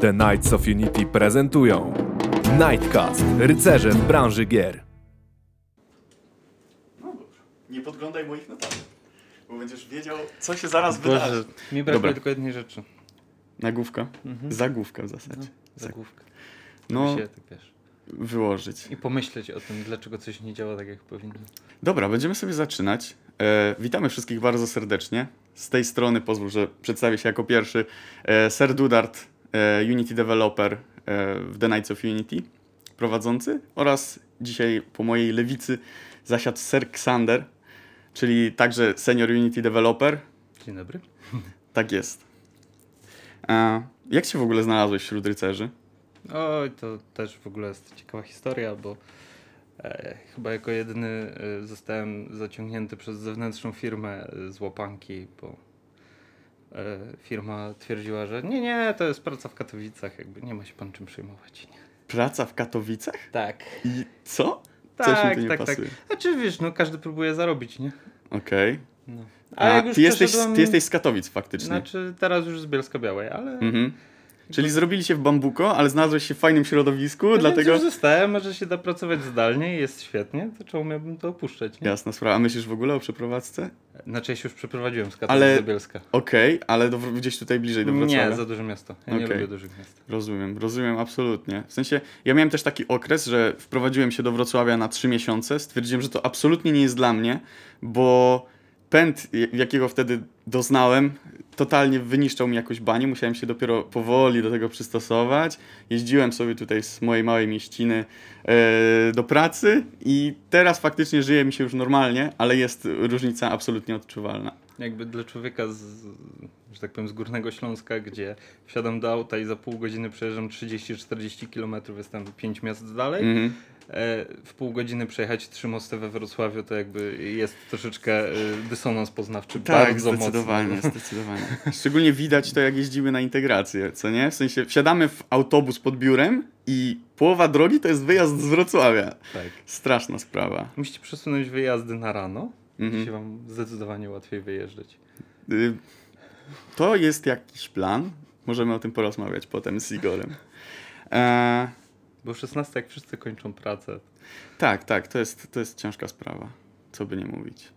The Knights of Unity prezentują Nightcast, rycerze w branży gier. No dobrze. Nie podglądaj moich notatek, bo będziesz wiedział, co się zaraz wydarzy. Mi brakuje Dobra. tylko jednej rzeczy. Nagłówka? Mhm. Zagłówka w zasadzie. No, zagłówka. No. Się, tak wiesz. wyłożyć. I pomyśleć o tym, dlaczego coś nie działa tak, jak powinno. Dobra, będziemy sobie zaczynać. E, witamy wszystkich bardzo serdecznie. Z tej strony pozwól, że przedstawię się jako pierwszy. E, Ser Dudart, Unity Developer e, w The Knights of Unity, prowadzący. Oraz dzisiaj po mojej lewicy zasiadł Ser Xander, czyli także Senior Unity Developer. Dzień dobry. Tak jest. E, jak się w ogóle znalazłeś wśród rycerzy? Oj, to też w ogóle jest ciekawa historia, bo e, chyba jako jedyny e, zostałem zaciągnięty przez zewnętrzną firmę e, z łapanki, bo e, firma twierdziła, że nie, nie, to jest praca w Katowicach, jakby nie ma się pan czym przejmować. Nie. Praca w Katowicach? Tak. I co? Coś mi Tak, tu nie tak, tak. pasuje. Znaczy wiesz, no każdy próbuje zarobić, nie? Okej. No. A, ty, jesteś, ty jesteś z Katowic faktycznie. Znaczy teraz już z Bielska Białej, ale... Mhm. Czyli zrobili się w bambuko, ale znalazłeś się w fajnym środowisku, No dlatego... Więc już zostałem, może się da pracować zdalnie i jest świetnie, to czemu miałbym to opuszczać, nie? Jasna sprawa. A myślisz w ogóle o przeprowadzce? Znaczy ja się już przeprowadziłem z Katowic Ale- do Bielska. Okej, ale do, gdzieś tutaj bliżej do Wrocławia. Nie, za duże miasto. Ja nie Okej. lubię dużych miast. Rozumiem, rozumiem absolutnie. W sensie, ja miałem też taki okres, że wprowadziłem się do Wrocławia na trzy miesiące. Stwierdziłem, że to absolutnie nie jest dla mnie, bo pęd, jakiego wtedy doznałem, totalnie wyniszczał mi jakoś banie. Musiałem się dopiero powoli do tego przystosować. Jeździłem sobie tutaj z mojej małej mieściny e, do pracy i teraz faktycznie żyje mi się już normalnie, ale jest różnica absolutnie odczuwalna. Jakby dla człowieka z, że tak powiem, z Górnego Śląska, gdzie wsiadam do auta i za pół godziny przejeżdżam 30-40 km, jestem 5 miast dalej, Mhm. e, w pół godziny przejechać trzy mosty we Wrocławiu, to jakby jest troszeczkę e, dysonans poznawczy Tak, bardzo zdecydowanie, mocny. zdecydowanie. Szczególnie widać to, jak jeździmy na integrację, co nie? W sensie wsiadamy w autobus pod biurem i połowa drogi to jest wyjazd z Wrocławia. Tak. Straszna sprawa. Musicie przesunąć wyjazdy na rano, Mhm. się wam zdecydowanie łatwiej wyjeżdżać. Y, To jest jakiś plan. Możemy o tym porozmawiać potem z Igorem. E, Bo 16 jak wszyscy kończą pracę. tak, tak, to jest, to jest ciężka sprawa. Co by nie mówić.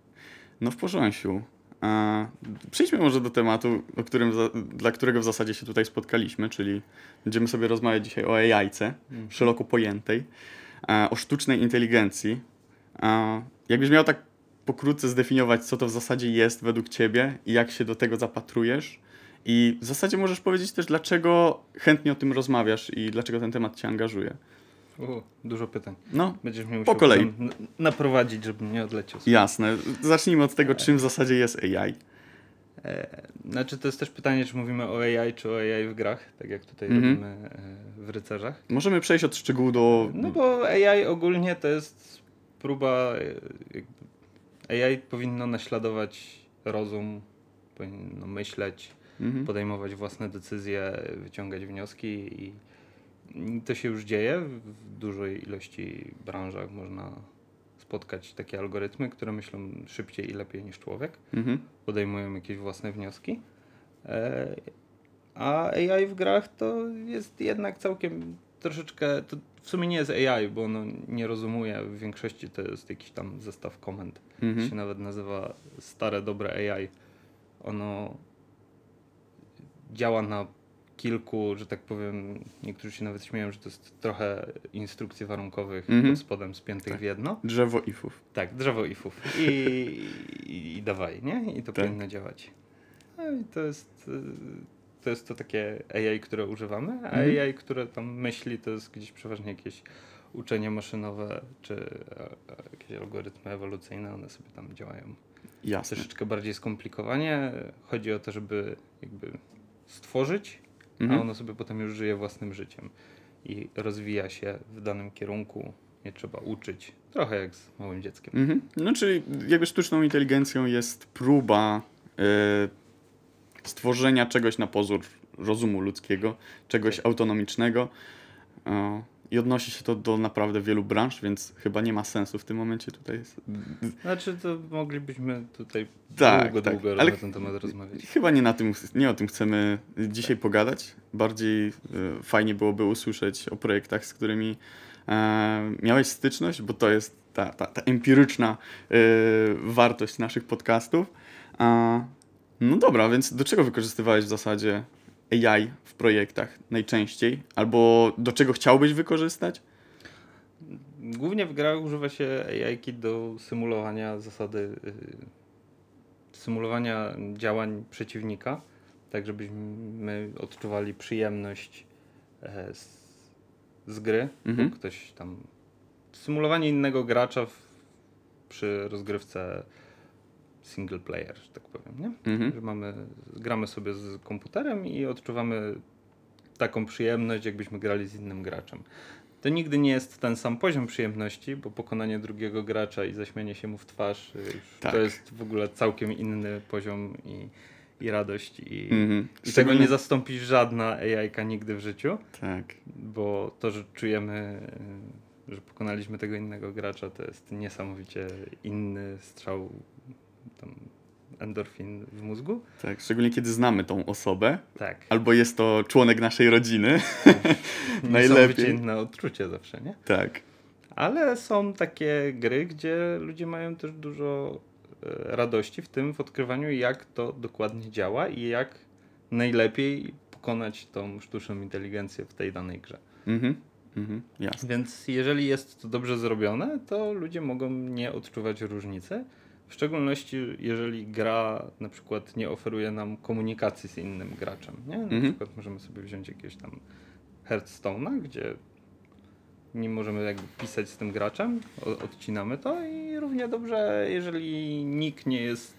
No w porządku. E, przejdźmy może do tematu, o którym, dla którego w zasadzie się tutaj spotkaliśmy, czyli będziemy sobie rozmawiać dzisiaj o AI-ce, Mm. szeroko pojętej, o sztucznej inteligencji. Jakbyś miał tak pokrótce zdefiniować, co to w zasadzie jest według ciebie i jak się do tego zapatrujesz. I w zasadzie możesz powiedzieć też, dlaczego chętnie o tym rozmawiasz i dlaczego ten temat cię angażuje. U, dużo pytań. No, Będziesz mnie Po kolei. naprowadzić, żebym nie odleciał. jasne. Zacznijmy od tego, czym w zasadzie jest AI. E, znaczy to jest też pytanie, czy mówimy o AI, czy o AI w grach, tak jak tutaj Mhm. robimy e, w rycerzach. Możemy przejść od szczegółu do. No bo AI ogólnie to jest próba, e, AI powinno naśladować rozum, powinno myśleć, Mhm. podejmować własne decyzje, wyciągać wnioski i to się już dzieje. W dużej ilości branżach można spotkać takie algorytmy, które myślą szybciej i lepiej niż człowiek, Mhm. podejmują jakieś własne wnioski. E, A AI w grach to jest jednak całkiem troszeczkę, to w sumie nie jest AI, bo ono nie rozumuje, w większości to jest jakiś tam zestaw komend. To Mhm. się nawet nazywa stare, dobre AI. Ono działa na kilku, że tak powiem, niektórzy się nawet śmieją, że to jest trochę instrukcji warunkowych Mhm. pod spodem spiętych Tak. w jedno. Drzewo ifów. Tak, drzewo ifów. I, i, i dawaj, nie? I to Tak. powinno działać. No i to jest, to jest to takie AI, które używamy, a Mhm. AI, które tam myśli, to jest gdzieś przeważnie jakieś uczenie maszynowe, czy jakieś algorytmy ewolucyjne, one sobie tam działają Jasne. troszeczkę bardziej skomplikowanie. Chodzi o to, żeby jakby stworzyć, a Mhm. ono sobie potem już żyje własnym życiem i rozwija się w danym kierunku. Nie trzeba uczyć. Trochę jak z małym dzieckiem. Mhm. No, czyli jakby sztuczną inteligencją jest próba e, stworzenia czegoś na pozór rozumu ludzkiego, czegoś Tak. autonomicznego. I odnosi się to do naprawdę wielu branż, więc chyba nie ma sensu w tym momencie tutaj. Znaczy, to moglibyśmy tutaj Tak, długo, tak, długo ale- na ten temat rozmawiać. Chyba nie, na tym, nie o tym chcemy dzisiaj pogadać. Bardziej e, fajnie byłoby usłyszeć o projektach, z którymi e, miałeś styczność, bo to jest ta, ta, ta empiryczna e, wartość naszych podcastów. No dobra, więc do czego wykorzystywałeś w zasadzie AI w projektach najczęściej? Albo do czego chciałbyś wykorzystać? Głównie w grach używa się AI do symulowania zasady, y, symulowania działań przeciwnika, tak żebyśmy odczuwali przyjemność e, z, z gry. Mhm. Ktoś tam. Symulowanie innego gracza w, przy rozgrywce single player, że tak powiem, nie? Mhm. Że mamy, gramy sobie z komputerem i odczuwamy taką przyjemność, jakbyśmy grali z innym graczem. To nigdy nie jest ten sam poziom przyjemności, bo pokonanie drugiego gracza i zaśmianie się mu w twarz, y, Tak. to jest w ogóle całkiem inny poziom i, i radość. I, Mhm. i tego nie zastąpi żadna AI nigdy w życiu, Tak. bo to, że czujemy, y, że pokonaliśmy tego innego gracza, to jest niesamowicie inny strzał tam, endorfin w mózgu. Tak, szczególnie kiedy znamy tą osobę, Tak. albo jest to członek naszej rodziny. Najlepiej. inne odczucie zawsze, nie? tak. Ale są takie gry, gdzie ludzie mają też dużo e, radości w tym, w odkrywaniu, jak to dokładnie działa i jak najlepiej pokonać tą sztuczną inteligencję w tej danej grze. Mhm. Mhm. Jasne. Więc jeżeli jest to dobrze zrobione, to ludzie mogą nie odczuwać różnicy. W szczególności, jeżeli gra na przykład nie oferuje nam komunikacji z innym graczem. Nie? Na Mhm. przykład możemy sobie wziąć jakiegoś tam Hearthstone'a, gdzie nie możemy jakby pisać z tym graczem, odcinamy to i równie dobrze, jeżeli nikt nie jest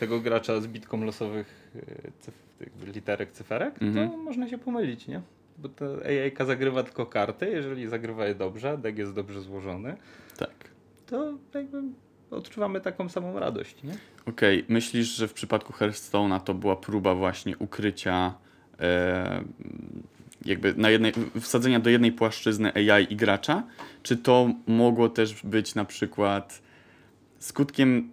tego gracza z bitką losowych e, cyf, jakby literek, cyferek, Mhm. to można się pomylić, nie? Bo to AI zagrywa tylko karty, jeżeli zagrywa je dobrze, deck jest dobrze złożony, Tak. to jakby odczuwamy taką samą radość, nie? Okej, myślisz, że w przypadku Hearthstone'a to była próba właśnie ukrycia e, jakby na jednej, wsadzenia do jednej płaszczyzny AI i gracza? Czy to mogło też być na przykład skutkiem,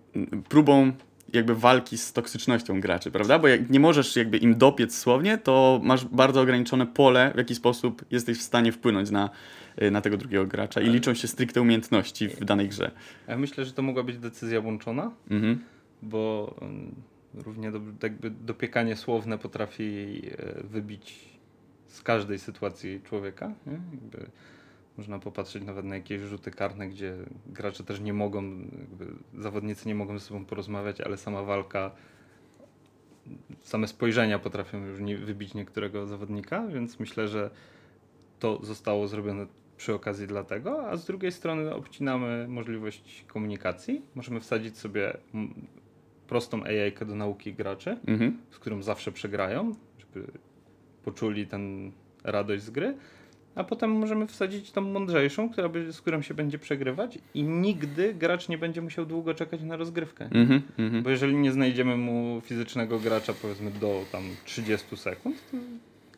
próbą jakby walki z toksycznością graczy, prawda? Bo jak nie możesz jakby im dopiec słownie, to masz bardzo ograniczone pole, w jaki sposób jesteś w stanie wpłynąć na, e, na tego drugiego gracza i liczą się stricte umiejętności w danej grze. Ja myślę, że to mogła być decyzja łączona, Mhm. bo mm, równie do, jakby dopiekanie słowne potrafi e, wybić z każdej sytuacji człowieka. Nie? Jakby można popatrzeć nawet na jakieś rzuty karne, gdzie gracze też nie mogą, zawodnicy nie mogą ze sobą porozmawiać, ale sama walka, same spojrzenia potrafią już nie, wybić niektórego zawodnika, więc myślę, że to zostało zrobione przy okazji dlatego, a z drugiej strony obcinamy możliwość komunikacji. Możemy wsadzić sobie prostą AI do nauki graczy, Mhm. z którą zawsze przegrają, żeby poczuli ten radość z gry, a potem możemy wsadzić tą mądrzejszą, która by, z którą się będzie przegrywać i nigdy gracz nie będzie musiał długo czekać na rozgrywkę. Mhm. Mhm. Bo jeżeli nie znajdziemy mu fizycznego gracza powiedzmy do tam 30 sekund, to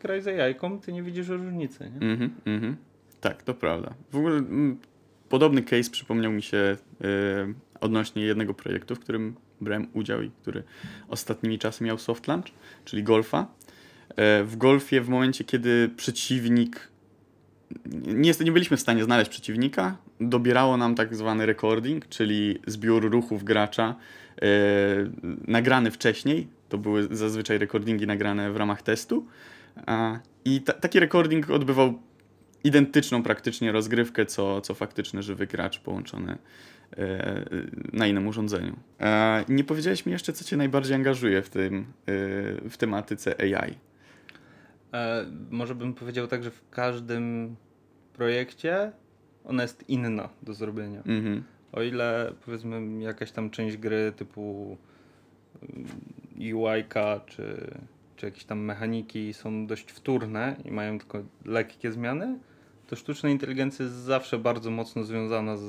graj za jajką, ty nie widzisz różnicy. Nie? Mhm, mhm. Tak, to prawda. W ogóle mm, podobny case przypomniał mi się e, odnośnie jednego projektu, w którym brałem udział i który ostatnimi czasy miał soft launch, czyli golfa. E, w golfie w momencie, kiedy przeciwnik nie, nie byliśmy w stanie znaleźć przeciwnika, dobierało nam tak zwany recording, czyli zbiór ruchów gracza e, nagrany wcześniej. To były zazwyczaj recordingi nagrane w ramach testu. A, I ta, taki recording odbywał identyczną praktycznie rozgrywkę, co, co faktyczny żywy gracz połączony e, na innym urządzeniu. Nie powiedziałeś mi jeszcze, co cię najbardziej angażuje w, tym, e, w tematyce AI. E, może bym powiedział tak, że w każdym projekcie ona jest inna do zrobienia. Mhm. O ile powiedzmy jakaś tam część gry typu UI-ka czy, czy jakieś tam mechaniki są dość wtórne i mają tylko lekkie zmiany, to sztuczna inteligencja jest zawsze bardzo mocno związana z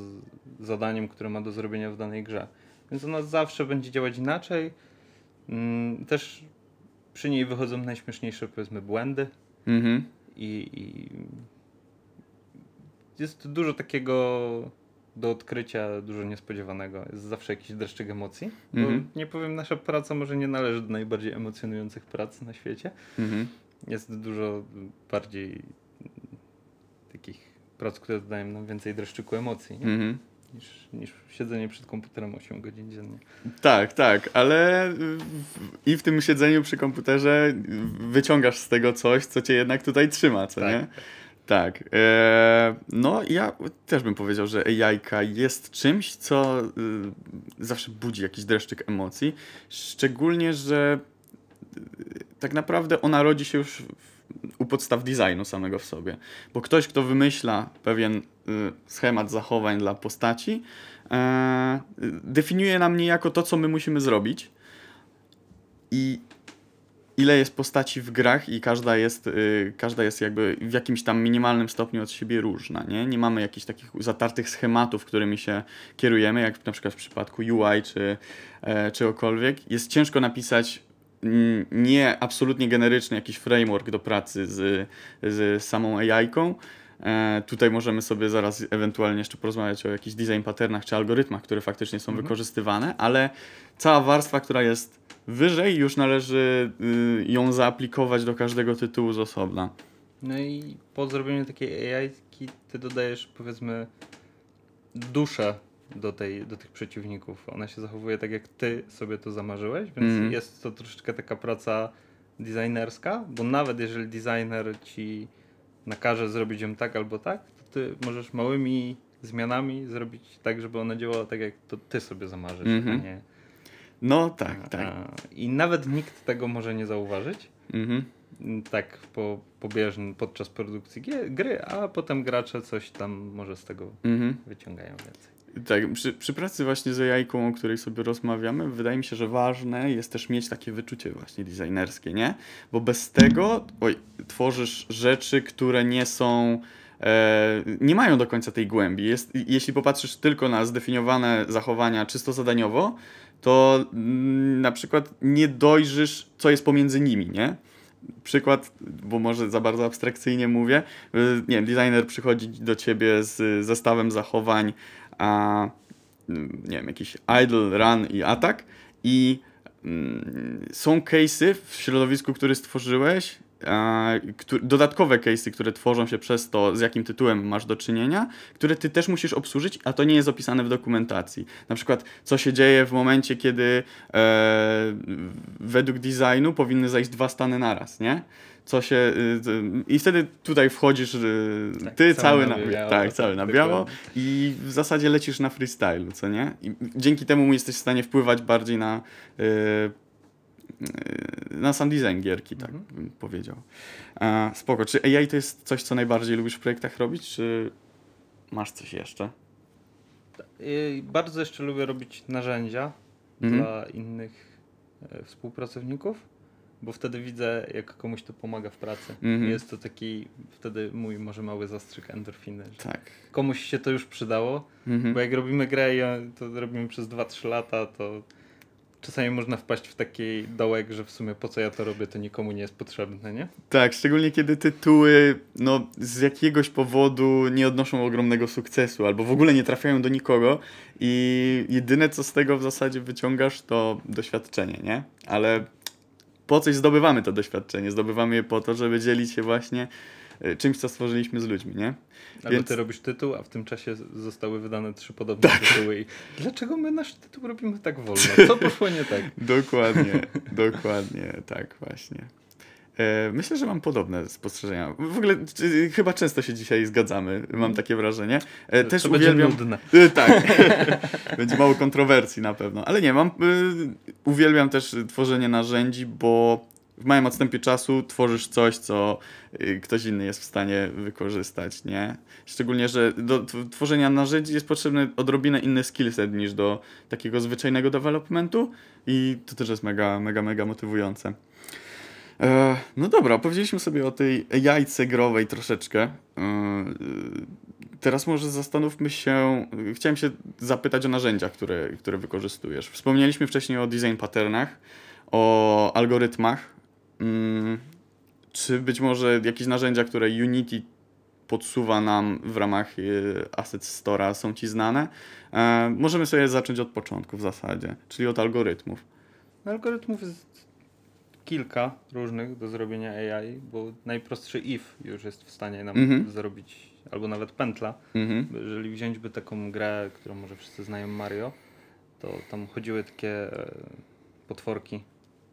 zadaniem, które ma do zrobienia w danej grze. Więc ona zawsze będzie działać inaczej. Mm, Też przy niej wychodzą najśmieszniejsze powiedzmy błędy Mhm. i, i jest dużo takiego do odkrycia, dużo niespodziewanego. Jest zawsze jakiś dreszczyk emocji. Bo Mhm. nie powiem, nasza praca może nie należy do najbardziej emocjonujących prac na świecie. Mhm. Jest dużo bardziej takich prac, które dodają nam więcej dreszczyku emocji? Mhm. Niż, niż siedzenie przed komputerem 8 godzin dziennie. Tak, tak, ale i w tym siedzeniu przy komputerze wyciągasz z tego coś, co cię jednak tutaj trzyma, co Tak. nie? Tak. E, no, ja też bym powiedział, że AI jest czymś, co y, zawsze budzi jakiś dreszczyk emocji. Szczególnie, że y, tak naprawdę ona rodzi się już w, u podstaw designu samego w sobie. Bo ktoś, kto wymyśla pewien y, schemat zachowań dla postaci, e, definiuje nam niejako to, co my musimy zrobić. I ile jest postaci w grach i każda jest, y, każda jest jakby w jakimś tam minimalnym stopniu od siebie różna, nie? Nie mamy jakichś takich zatartych schematów, którymi się kierujemy, jak na przykład w przypadku UI czy, e, czegokolwiek. Jest ciężko napisać nie absolutnie generyczny jakiś framework do pracy z, z samą AI-ką. E, tutaj możemy sobie zaraz ewentualnie jeszcze porozmawiać o jakichś design patternach czy algorytmach, które faktycznie są Mhm. wykorzystywane, ale cała warstwa, która jest wyżej, już należy y, ją zaaplikować do każdego tytułu z osobna. No i po zrobieniu takiej AI ty dodajesz powiedzmy duszę do, tej, do tych przeciwników. Ona się zachowuje tak, jak ty sobie to zamarzyłeś, więc Mhm. jest to troszeczkę taka praca designerska, bo nawet jeżeli designer ci nakaże zrobić ją tak albo tak, to ty możesz małymi zmianami zrobić tak, żeby ona działała tak, jak to ty sobie zamarzysz, Mhm. a nie... No tak, tak. A, I nawet nikt tego może nie zauważyć, Mhm. mm, tak po, pobieżnie podczas produkcji gry, a potem gracze coś tam może z tego Mhm. wyciągają więcej. Tak, przy, przy pracy właśnie z AI-ką, o której sobie rozmawiamy, wydaje mi się, że ważne jest też mieć takie wyczucie właśnie designerskie, nie? Bo bez tego oj, tworzysz rzeczy, które nie są, e, nie mają do końca tej głębi. Jest, jeśli popatrzysz tylko na zdefiniowane zachowania czysto zadaniowo, to mm, na przykład nie dojrzysz, co jest pomiędzy nimi, nie? Przykład, bo może za bardzo abstrakcyjnie mówię, y, nie wiem, designer przychodzi do ciebie z zestawem zachowań, a mm, nie wiem, jakiś idle, run i atak i mm, są case'y w środowisku, który stworzyłeś, dodatkowe case'y, które tworzą się przez to, z jakim tytułem masz do czynienia, które ty też musisz obsłużyć, a to nie jest opisane w dokumentacji. Na przykład, co się dzieje w momencie, kiedy e, według designu powinny zajść dwa stany naraz, nie? Co się. y, y, I wtedy tutaj wchodzisz, y, Tak, ty cały na na, biało, tak, tak, cały na biało i w zasadzie lecisz na freestylu, co nie? I dzięki temu jesteś w stanie wpływać bardziej na, na sam design gierki, tak Mhm. bym powiedział. E, spoko. Czy AI to jest coś, co najbardziej lubisz w projektach robić, czy masz coś jeszcze? I bardzo jeszcze lubię robić narzędzia Mhm. dla innych e, współpracowników, bo wtedy widzę, jak komuś to pomaga w pracy. Mhm. Jest to taki wtedy mój może mały zastrzyk endorfiny, Tak. komuś się to już przydało, Mhm. bo jak robimy grę i to robimy przez 2-3 lata, to czasami można wpaść w taki dołek, że w sumie po co ja to robię, to nikomu nie jest potrzebne, nie? Tak, szczególnie kiedy tytuły no, z jakiegoś powodu nie odnoszą ogromnego sukcesu albo w ogóle nie trafiają do nikogo i jedyne co z tego w zasadzie wyciągasz to doświadczenie, nie? Ale po coś zdobywamy to doświadczenie? Zdobywamy je po to, żeby dzielić się właśnie y, czymś, co stworzyliśmy z ludźmi, nie? Albo Więc- ty robisz tytuł, a w tym czasie zostały wydane trzy podobne Tak. tytuły i dlaczego my nasz tytuł robimy tak wolno? Co poszło nie tak? Dokładnie, dokładnie, tak właśnie. E, Myślę, że mam podobne spostrzeżenia. W ogóle chyba często się dzisiaj zgadzamy, mam takie wrażenie. E, Też to będzie uwielbiam. nudne. Y, Tak. Będzie mało kontrowersji na pewno. Ale nie, mam. Uwielbiam też tworzenie narzędzi, bo w małym odstępie czasu tworzysz coś, co ktoś inny jest w stanie wykorzystać, nie? Szczególnie, że do tw- tworzenia narzędzi jest potrzebny odrobinę inny skillset niż do takiego zwyczajnego developmentu i to też jest mega, mega, mega motywujące. E, no dobra, powiedzieliśmy sobie o tej jajce growej troszeczkę. E, teraz może zastanówmy się, chciałem się zapytać o narzędzia, które, które wykorzystujesz. Wspomnieliśmy wcześniej o design patternach, o algorytmach. Mm, czy być może jakieś narzędzia, które Unity podsuwa nam w ramach y, Asset Store'a są ci znane. E, możemy sobie zacząć od początku w zasadzie, czyli od algorytmów. Algorytmów jest kilka różnych do zrobienia AI, bo najprostszy if już jest w stanie nam Mhm. zrobić, albo nawet pętla. Mhm. Bo Jeżeli wziąć by taką grę, którą może wszyscy znają Mario, to tam chodziły takie e, potworki.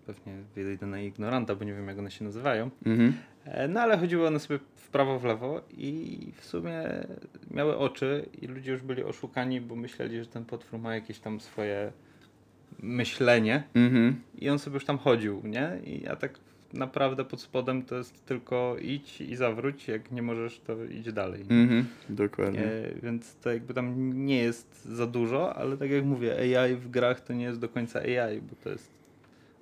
Pewnie wyjdę na ignoranta, bo nie wiem jak one się nazywają. Mhm. E, No ale chodziły one sobie w prawo, w lewo i w sumie miały oczy i ludzie już byli oszukani, bo myśleli, że ten potwór ma jakieś tam swoje myślenie Mhm. i on sobie już tam chodził, nie? I ja tak naprawdę pod spodem to jest tylko idź i zawróć, jak nie możesz to idź dalej. Mhm. Dokładnie. E, więc to jakby tam nie jest za dużo, ale tak jak mówię, AI w grach to nie jest do końca AI, bo to jest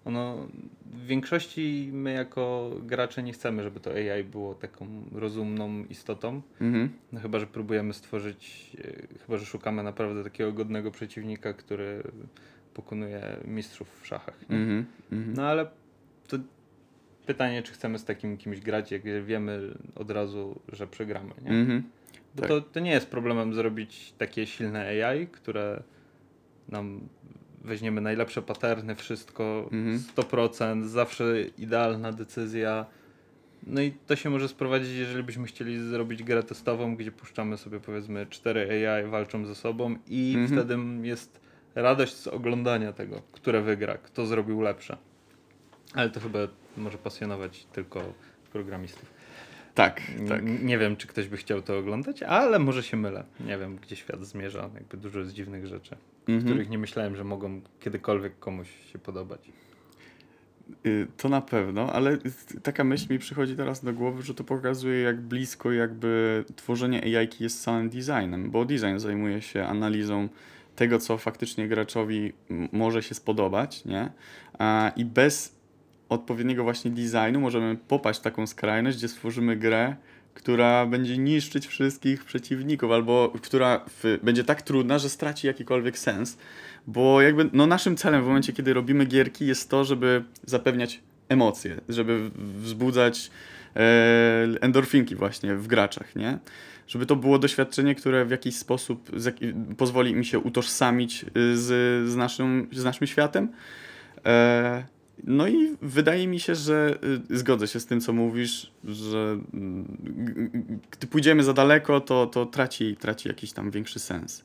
ono w większości my jako gracze nie chcemy, żeby to AI było taką rozumną istotą. Mhm. No chyba, że próbujemy stworzyć, e, chyba, że szukamy naprawdę takiego godnego przeciwnika, który pokonuje mistrzów w szachach. Mhm. Mhm. No ale to pytanie, czy chcemy z takim kimś grać, jak wiemy od razu, że przegramy. Nie? Mhm. Bo Tak. to, to nie jest problemem zrobić takie silne AI, które nam weźmiemy najlepsze paterny, wszystko Mhm. 100%, zawsze idealna decyzja. No i to się może sprowadzić, jeżeli byśmy chcieli zrobić grę testową, gdzie puszczamy sobie powiedzmy cztery AI walczą ze sobą i Mhm. wtedy jest radość z oglądania tego, które wygra, kto zrobił lepsze. Ale to chyba może pasjonować tylko programistów. Tak, tak. Nie wiem, czy ktoś by chciał to oglądać, ale może się mylę. Nie wiem, gdzie świat zmierza. Jakby dużo jest dziwnych rzeczy, Mhm. których nie myślałem, że mogą kiedykolwiek komuś się podobać. Y, To na pewno, ale taka myśl mi przychodzi teraz do głowy, że to pokazuje, jak blisko jakby tworzenie AI jest samym designem, bo design zajmuje się analizą tego, co faktycznie graczowi może się spodobać, nie? I bez odpowiedniego właśnie designu możemy popaść w taką skrajność, gdzie stworzymy grę, która będzie niszczyć wszystkich przeciwników, albo która w, będzie tak trudna, że straci jakikolwiek sens. Bo jakby no naszym celem w momencie, kiedy robimy gierki, jest to, żeby zapewniać emocje, żeby wzbudzać e, endorfinki właśnie w graczach, nie? Żeby to było doświadczenie, które w jakiś sposób z, pozwoli im się utożsamić y, z, z, naszym, z naszym światem. E, no i wydaje mi się, że y, zgodzę się z tym, co mówisz, że mm, gdy pójdziemy za daleko, to, to traci, traci jakiś tam większy sens.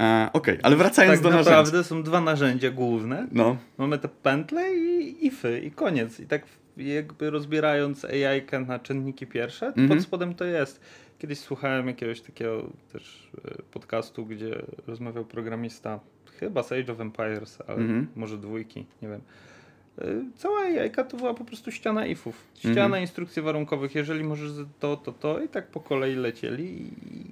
E, Okej, ale wracając tak do narzędzi. naprawdę są dwa narzędzia główne. No, Mamy te pętle i ify i koniec. I tak jakby rozbierając AI na czynniki pierwsze, to Mhm. pod spodem to jest. Kiedyś słuchałem jakiegoś takiego też e, podcastu, gdzie rozmawiał programista, chyba z Age of Empires, ale Mhm. może dwójki, nie wiem. E, Cała AI to była po prostu ściana ifów. Ściana Mhm. instrukcji warunkowych. Jeżeli możesz to, to, to i tak po kolei lecieli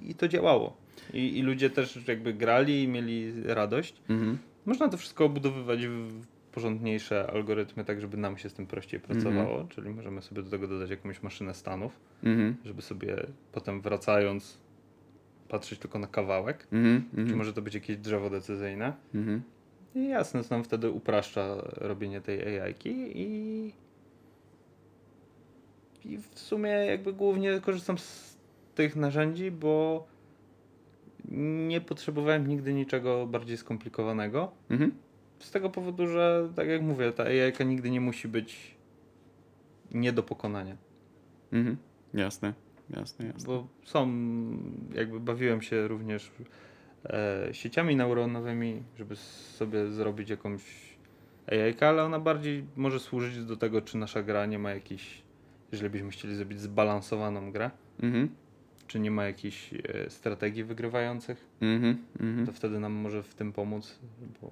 i, i to działało. I, I ludzie też jakby grali i mieli radość. mhm. Można to wszystko obudowywać w porządniejsze algorytmy, tak żeby nam się z tym prościej pracowało, czyli możemy sobie do tego dodać jakąś maszynę stanów, Mhm. żeby sobie potem wracając patrzeć tylko na kawałek, Mhm. czy Mhm. może to być jakieś drzewo decyzyjne. Mhm. I jasne, to nam wtedy upraszcza robienie tej AI-ki i i w sumie jakby głównie korzystam z tych narzędzi, bo nie potrzebowałem nigdy niczego bardziej skomplikowanego. Mhm. Z tego powodu, że tak jak mówię, ta AI nigdy nie musi być nie do pokonania. Mhm. Jasne, jasne, jasne. Bo są, jakby bawiłem się również e, sieciami neuronowymi, żeby sobie zrobić jakąś AI, ale ona bardziej może służyć do tego, czy nasza gra nie ma jakichś, jeżeli byśmy chcieli zrobić zbalansowaną grę, Mhm. czy nie ma jakichś e, strategii wygrywających. Mhm. Mhm. to wtedy nam może w tym pomóc, bo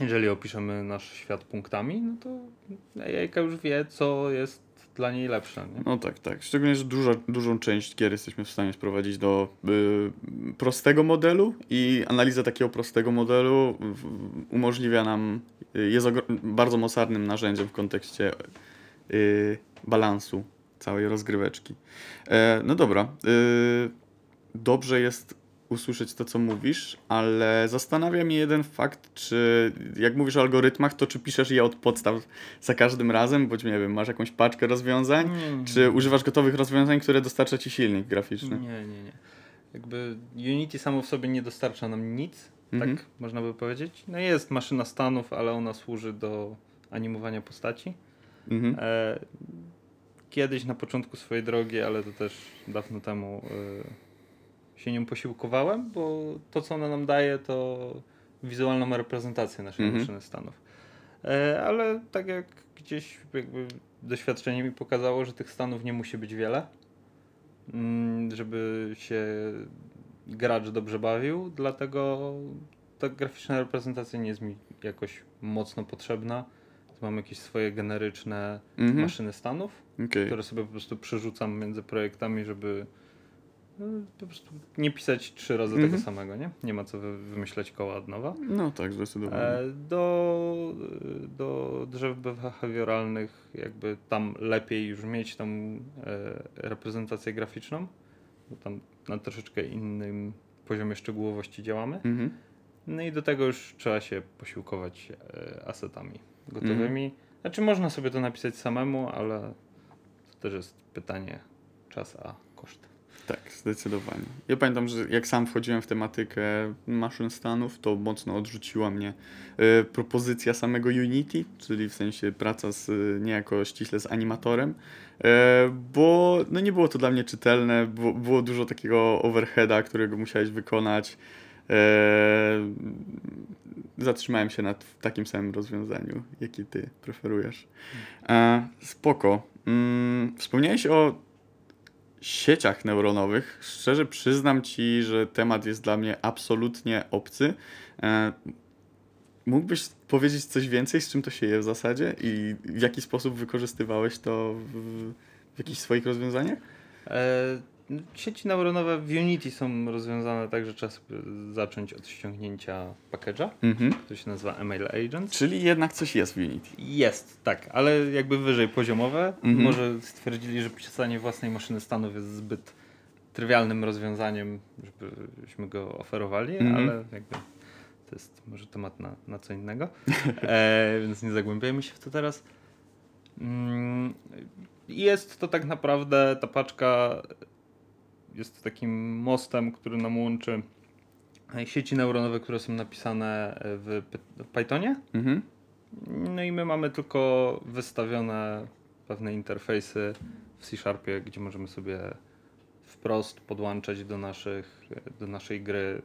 jeżeli opiszemy nasz świat punktami, no to jajka już wie, co jest dla niej lepsze. Nie? No tak, tak. Szczególnie, że dużo, dużą część gier jesteśmy w stanie sprowadzić do y, prostego modelu i analiza takiego prostego modelu w, umożliwia nam, y, jest bardzo mocarnym narzędziem w kontekście y, balansu całej rozgryweczki. E, no dobra. Y, dobrze jest usłyszeć to, co mówisz, ale zastanawia mnie jeden fakt, czy jak mówisz o algorytmach, to czy piszesz je od podstaw za każdym razem, bądź nie wiem, masz jakąś paczkę rozwiązań, Nie, czy używasz gotowych rozwiązań, które dostarcza ci silnik graficzny? Nie, nie, nie. Jakby Unity samo w sobie nie dostarcza nam nic, Mhm. tak można by powiedzieć. No jest maszyna stanów, ale ona służy do animowania postaci. Mhm. E, kiedyś na początku swojej drogi, ale to też dawno temu e, się nią posiłkowałem, bo to co ona nam daje to wizualną reprezentację naszej Mhm. maszyny stanów. E, ale tak jak gdzieś jakby doświadczenie mi pokazało, że tych stanów nie musi być wiele, mm, żeby się gracz dobrze bawił, dlatego ta graficzna reprezentacja nie jest mi jakoś mocno potrzebna. Mam jakieś swoje generyczne Mhm. maszyny stanów, Okej. które sobie po prostu przerzucam między projektami, żeby no, po prostu nie pisać trzy razy Mhm. tego samego, nie? Nie ma co wy- wymyślać koła od nowa. No tak, zdecydowanie. E, do, do drzew behawioralnych jakby tam lepiej już mieć tą e, reprezentację graficzną, bo tam na troszeczkę innym poziomie szczegółowości działamy. Mhm. No i do tego już trzeba się posiłkować e, asetami gotowymi. Znaczy można sobie to napisać samemu, ale to też jest pytanie czas a koszt. Tak, zdecydowanie. Ja pamiętam, że jak sam wchodziłem w tematykę maszyn stanów, to mocno odrzuciła mnie e, propozycja samego Unity, czyli w sensie praca z, niejako ściśle z animatorem, e, bo no nie było to dla mnie czytelne, było, było dużo takiego overheada, którego musiałeś wykonać. E, zatrzymałem się nad takim samym rozwiązaniu, jaki ty preferujesz. Spoko. Mm, wspomniałeś o sieciach neuronowych. Szczerze przyznam ci, że temat jest dla mnie absolutnie obcy. E, mógłbyś powiedzieć coś więcej, z czym to się je w zasadzie i w jaki sposób wykorzystywałeś to w, w jakichś swoich rozwiązaniach? E, sieci neuronowe w Unity są rozwiązane tak, że trzeba sobie zacząć od ściągnięcia package'a, Mhm. który się nazywa Email Agents. Czyli jednak coś jest w Unity. Jest, tak, ale jakby wyżej poziomowe. Mhm. Może stwierdzili, że pisanie własnej maszyny stanów jest zbyt trywialnym rozwiązaniem, żebyśmy go oferowali, Mhm. ale jakby to jest może temat na, na co innego, e, więc nie zagłębiajmy się w to teraz. Mm, Jest to tak naprawdę, ta paczka jest takim mostem, który nam łączy sieci neuronowe, które są napisane w Py- Pythonie, Mhm. no i my mamy tylko wystawione pewne interfejsy w C-Sharpie, gdzie możemy sobie wprost podłączać do, naszych, do naszej gry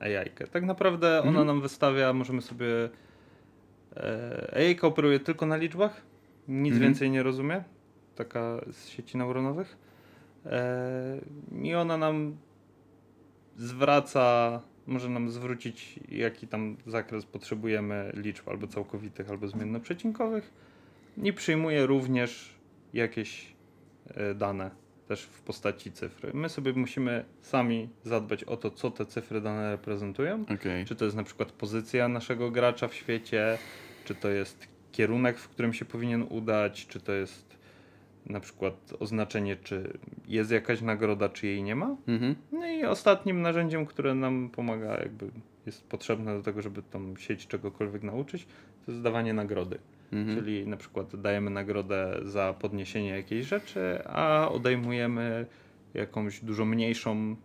AI. -kę. Tak naprawdę ona Mhm. nam wystawia, możemy sobie. E, AI operuje tylko na liczbach, nic Mhm. więcej nie rozumie. Taka z sieci neuronowych. E, I ona nam zwraca, może nam zwrócić, jaki tam zakres potrzebujemy liczb, albo całkowitych, albo zmiennoprzecinkowych. I przyjmuje również jakieś e, dane, też w postaci cyfry. My sobie musimy sami zadbać o to, co te cyfry dane reprezentują. Okej. Czy to jest na przykład pozycja naszego gracza w świecie, czy to jest kierunek, w którym się powinien udać, czy to jest na przykład oznaczenie, czy jest jakaś nagroda, czy jej nie ma. Mhm. No i ostatnim narzędziem, które nam pomaga, jakby jest potrzebne do tego, żeby tą sieć czegokolwiek nauczyć, to jest dawanie nagrody. Mhm. Czyli na przykład dajemy nagrodę za podniesienie jakiejś rzeczy, a odejmujemy jakąś dużo mniejszą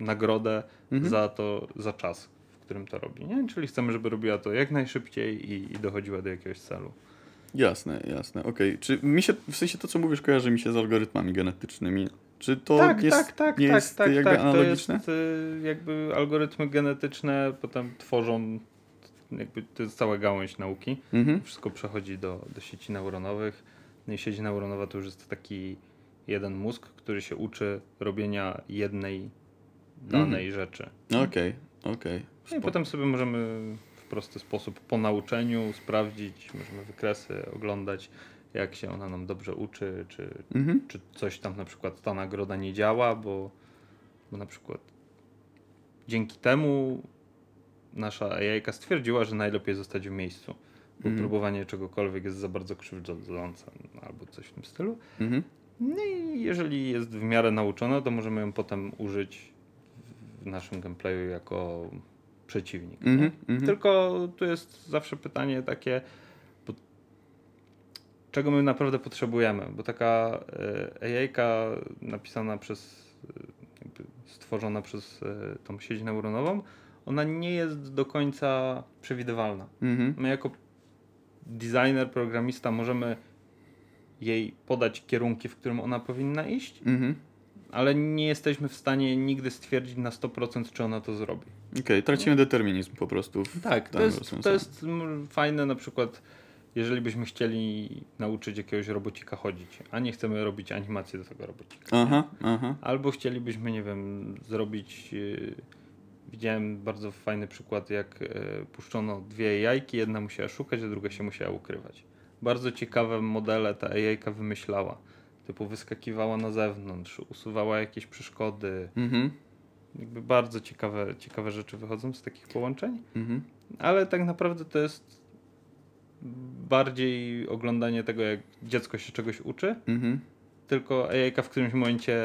nagrodę Mhm. za to, za czas, w którym to robi. Nie? Czyli chcemy, żeby robiła to jak najszybciej i, i dochodziła do jakiegoś celu. Jasne, jasne, okej. Czy mi się, w sensie to, co mówisz, kojarzy mi się z algorytmami genetycznymi. Czy to jest, nie jest jakby analogiczne? To jest y, jakby algorytmy genetyczne potem tworzą, jakby to jest cała gałąź nauki. Mhm. Wszystko przechodzi do, do sieci neuronowych. No i sieć neuronowa to już jest taki jeden mózg, który się uczy robienia jednej danej rzeczy. Okej, okej. No i potem sobie możemy w prosty sposób po nauczeniu sprawdzić, możemy wykresy oglądać, jak się ona nam dobrze uczy, czy, Mhm. czy coś tam na przykład ta nagroda nie działa, bo, bo na przykład dzięki temu nasza AI stwierdziła, że najlepiej zostać w miejscu, bo Mhm. próbowanie czegokolwiek jest za bardzo krzywdzące albo coś w tym stylu. Mhm. No i jeżeli jest w miarę nauczona, to możemy ją potem użyć w naszym gameplayu jako przeciwnik. Nie? mhm. Tylko tu jest zawsze pytanie takie, bo czego my naprawdę potrzebujemy, bo taka e, AI-ka napisana przez, e, stworzona przez e, tą sieć neuronową, ona nie jest do końca przewidywalna. Mhm. My jako designer, programista możemy jej podać kierunki, w którym ona powinna iść, Mhm. Ale nie jesteśmy w stanie nigdy stwierdzić na 100% czy ona to zrobi. Okej, tracimy determinizm po prostu. Tak, to jest, to jest fajne na przykład, jeżeli byśmy chcieli nauczyć jakiegoś robocika chodzić, a nie chcemy robić animacji do tego robocika. Aha, aha. Albo chcielibyśmy, nie wiem, zrobić. Yy, widziałem bardzo fajny przykład, jak yy, puszczono dwie jajki, jedna musiała szukać, a druga się musiała ukrywać. Bardzo ciekawe modele ta jajka wymyślała. Typu wyskakiwała na zewnątrz, usuwała jakieś przeszkody. Mhm. Jakby bardzo ciekawe, ciekawe rzeczy wychodzą z takich połączeń. Mhm. Ale tak naprawdę to jest bardziej oglądanie tego, jak dziecko się czegoś uczy, Mhm. tylko AI w którymś momencie